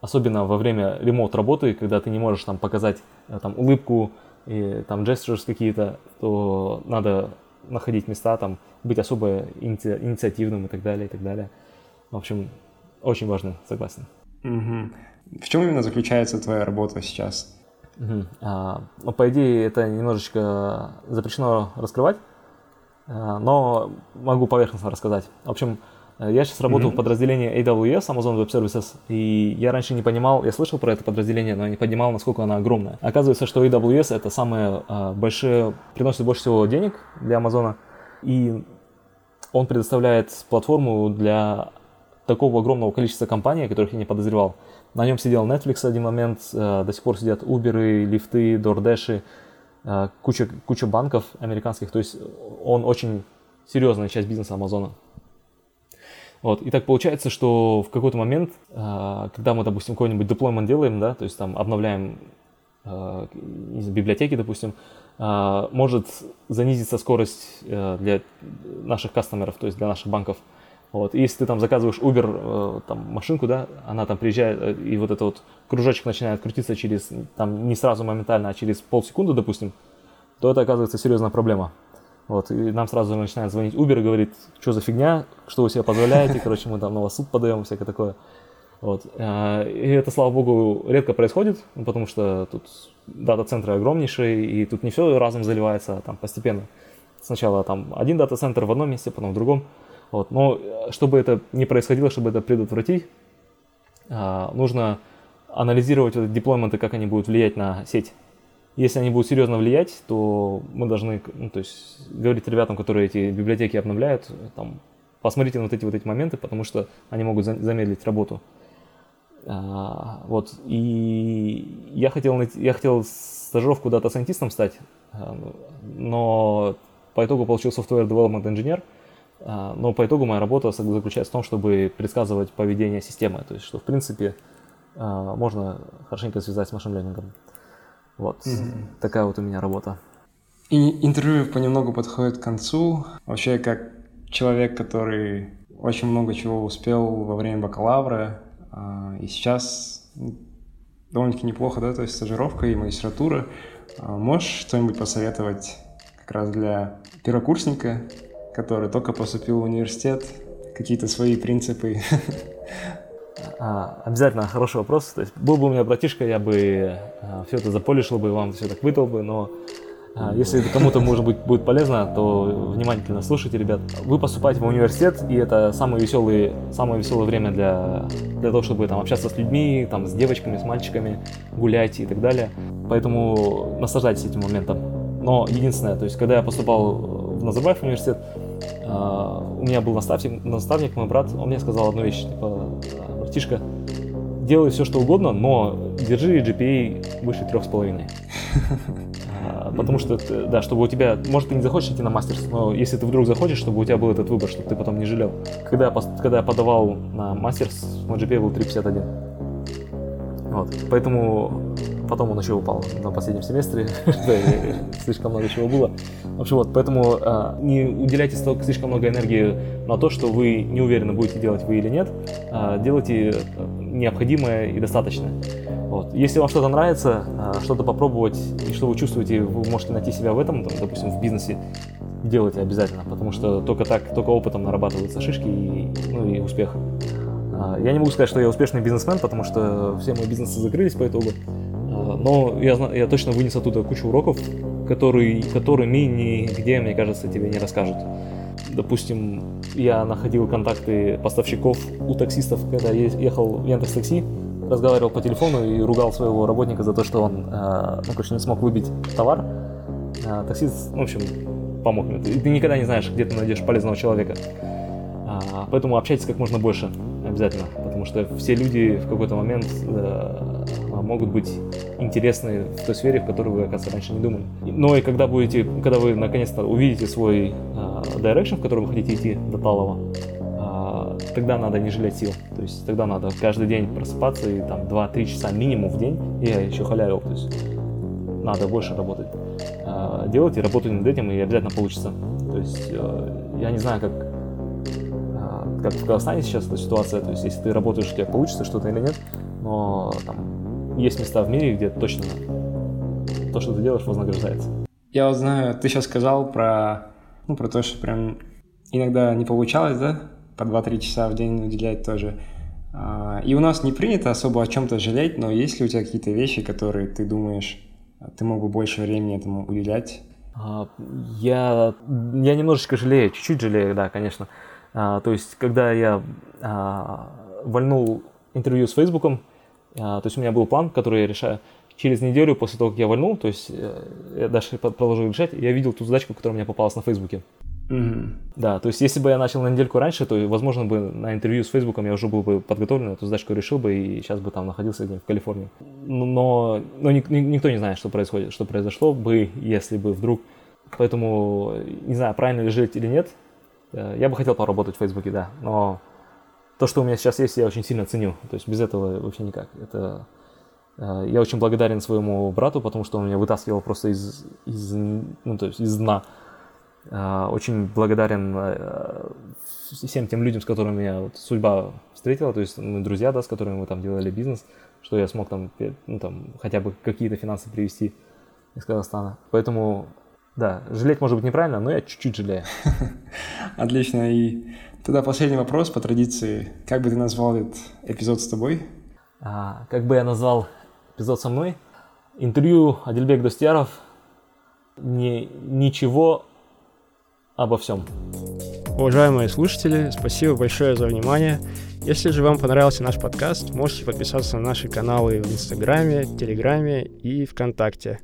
особенно во время ремонт работы, когда ты не можешь там показать там улыбку, и там gestures какие-то, то надо находить места, там, быть особо иници- инициативным и так далее, и так далее. В общем, очень важно, согласен. Угу. В чем именно заключается твоя работа сейчас? Угу. А, ну, по идее, это немножечко запрещено раскрывать, а, но могу поверхностно рассказать. В общем, я сейчас работаю mm-hmm. в подразделении AWS, Amazon Web Services, и я раньше не понимал, я слышал про это подразделение, но не понимал, насколько оно огромное. Оказывается, что AWS это самое а, большое, приносит больше всего денег для Амазона, и он предоставляет платформу для такого огромного количества компаний, которых я не подозревал. На нем сидел Netflix в один момент, э, до сих пор сидят Uber, лифты, DoorDash, э, куча, куча банков американских, то есть он очень серьезная часть бизнеса Амазона. Вот. И так получается, что в какой-то момент, э, когда мы, допустим, какой-нибудь деплоймент делаем, да, то есть там обновляем из библиотеки, допустим, может занизиться скорость для наших кастомеров, то есть для наших банков. Вот. И если ты там заказываешь Uber, э, там, машинку, да, она там приезжает, э, и вот этот вот кружочек начинает крутиться через, там, не сразу моментально, а через полсекунды, допустим, то это оказывается серьезная проблема. Вот, и нам сразу начинает звонить Uber говорит, что за фигня, что вы себе позволяете, короче, мы там на вас суд подаем, всякое такое. Вот. Э, и это, слава богу, редко происходит, потому что тут дата-центры огромнейшие, и тут не все разом заливается, а там постепенно. Сначала там один дата-центр в одном месте, потом в другом. Вот. Но э, чтобы это не происходило, чтобы это предотвратить, а, нужно анализировать вот эти деплойменты, как они будут влиять на сеть. Если они будут серьезно влиять, то мы должны ну, то есть, говорить ребятам, которые эти библиотеки обновляют, там, посмотрите на вот эти вот эти моменты, потому что они могут замедлить работу. А, вот, и я хотел, найти, я хотел стажировку дата-сайентистом стать, а, но по итогу получил software development engineer – а, но по итогу моя работа заключается в том, чтобы предсказывать поведение системы. То есть, что в принципе а, можно хорошенько связать с машин-лернингом. Вот mm-hmm. такая вот у меня работа. И интервью понемногу подходит к концу. Вообще, как человек, который очень много чего успел во время бакалавра, а, и сейчас ну, довольно-таки неплохо, да, то есть стажировка и магистратура. Можешь что-нибудь посоветовать как раз для первокурсника, который только поступил в университет, какие-то свои принципы? [laughs] А, обязательно хороший вопрос. То есть был бы у меня братишка, я бы а, все это заполишил бы, вам все так выдал бы, но а, если кому-то, может быть, будет полезно, то внимательно слушайте, ребят. Вы поступаете в университет, и это самое веселое, самое веселое время для, для того, чтобы там, общаться с людьми, там, с девочками, с мальчиками, гулять и так далее. Поэтому наслаждайтесь этим моментом. Но единственное, то есть, когда я поступал в Назарбаев университет, а, у меня был наставник, наставник, мой брат, он мне сказал одну вещь, типа, братишка, делай все, что угодно, но держи GPA выше трех с половиной. А, потому что, да, чтобы у тебя, может, ты не захочешь идти на мастерс, но если ты вдруг захочешь, чтобы у тебя был этот выбор, чтобы ты потом не жалел. Когда я, когда я подавал на мастерс, мой GPA был 3,51. Вот, поэтому потом он еще упал на последнем семестре, [laughs] слишком много чего было. В общем, вот, поэтому а, не уделяйте слишком много энергии на то, что вы не уверены, будете делать вы или нет. А, делайте необходимое и достаточное. Вот. Если вам что-то нравится, а, что-то попробовать, и что вы чувствуете, вы можете найти себя в этом, там, допустим, в бизнесе, делайте обязательно, потому что только так, только опытом нарабатываются шишки и, ну, и успех. Я не могу сказать, что я успешный бизнесмен, потому что все мои бизнесы закрылись по итогу. Но я, я точно вынес оттуда кучу уроков, которые, которыми нигде, мне кажется, тебе не расскажут. Допустим, я находил контакты поставщиков у таксистов, когда ехал в Яндекс Такси, разговаривал по телефону и ругал своего работника за то, что он, э, ну, короче, не смог выбить товар. А таксист, в общем, помог мне. Ты, ты никогда не знаешь, где ты найдешь полезного человека. А, поэтому общайтесь как можно больше, обязательно, потому что все люди в какой-то момент э, могут быть интересны в той сфере, в которой вы, оказывается, раньше не думали. Но и когда будете, когда вы наконец-то увидите свой э, direction, в который вы хотите идти до талого, э, тогда надо не жалеть сил. То есть тогда надо каждый день просыпаться и там 2-3 часа минимум в день. Я еще халявил, то есть надо больше работать. А, делать и работать над этим, и обязательно получится. То есть э, я не знаю, как, как в Казахстане сейчас эта ситуация, то есть если ты работаешь, у тебя получится что-то или нет, но там есть места в мире, где точно то, что ты делаешь, вознаграждается. Я вот знаю, ты сейчас сказал про, ну, про то, что прям иногда не получалось, да, по 2-3 часа в день уделять тоже. А, и у нас не принято особо о чем-то жалеть, но есть ли у тебя какие-то вещи, которые ты думаешь, ты мог бы больше времени этому уделять? А, я, я немножечко жалею, чуть-чуть жалею, да, конечно. А, то есть, когда я вольнул интервью с Фейсбуком, то есть у меня был план, который я решаю, через неделю после того, как я вольнул, то есть э, я дальше продолжил решать, я видел ту задачку, которая у меня попалась на Фейсбуке. Mm-hmm. Да, то есть если бы я начал на недельку раньше, то, возможно, бы на интервью с Фейсбуком я уже был бы подготовлен, эту задачку решил бы и сейчас бы там находился где-нибудь в Калифорнии. Но, но ни, никто не знает, что происходит, что произошло бы, если бы вдруг. Поэтому не знаю, правильно ли жить или нет. Э, я бы хотел поработать в Фейсбуке, да, но то, что у меня сейчас есть, я очень сильно ценю. То есть без этого вообще никак. Это Э, я очень благодарен своему брату, потому что он меня вытаскивал просто из, из, ну, то есть из дна. Э, очень благодарен всем тем людям, с которыми меня вот судьба встретила, то есть мы друзья, да, с которыми мы там делали бизнес, что я смог там, ну, там хотя бы какие-то финансы привести из Казахстана. Поэтому, да, жалеть может быть неправильно, но я чуть-чуть жалею. [laughs] Отлично. И тогда последний вопрос по традиции. Как бы ты назвал этот эпизод с тобой? А, как бы я назвал эпизод со мной. Интервью Адельбек Достияров. Не, ничего обо всем. Уважаемые слушатели, спасибо большое за внимание. Если же вам понравился наш подкаст, можете подписаться на наши каналы в Инстаграме, Телеграме и ВКонтакте.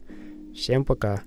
Всем пока!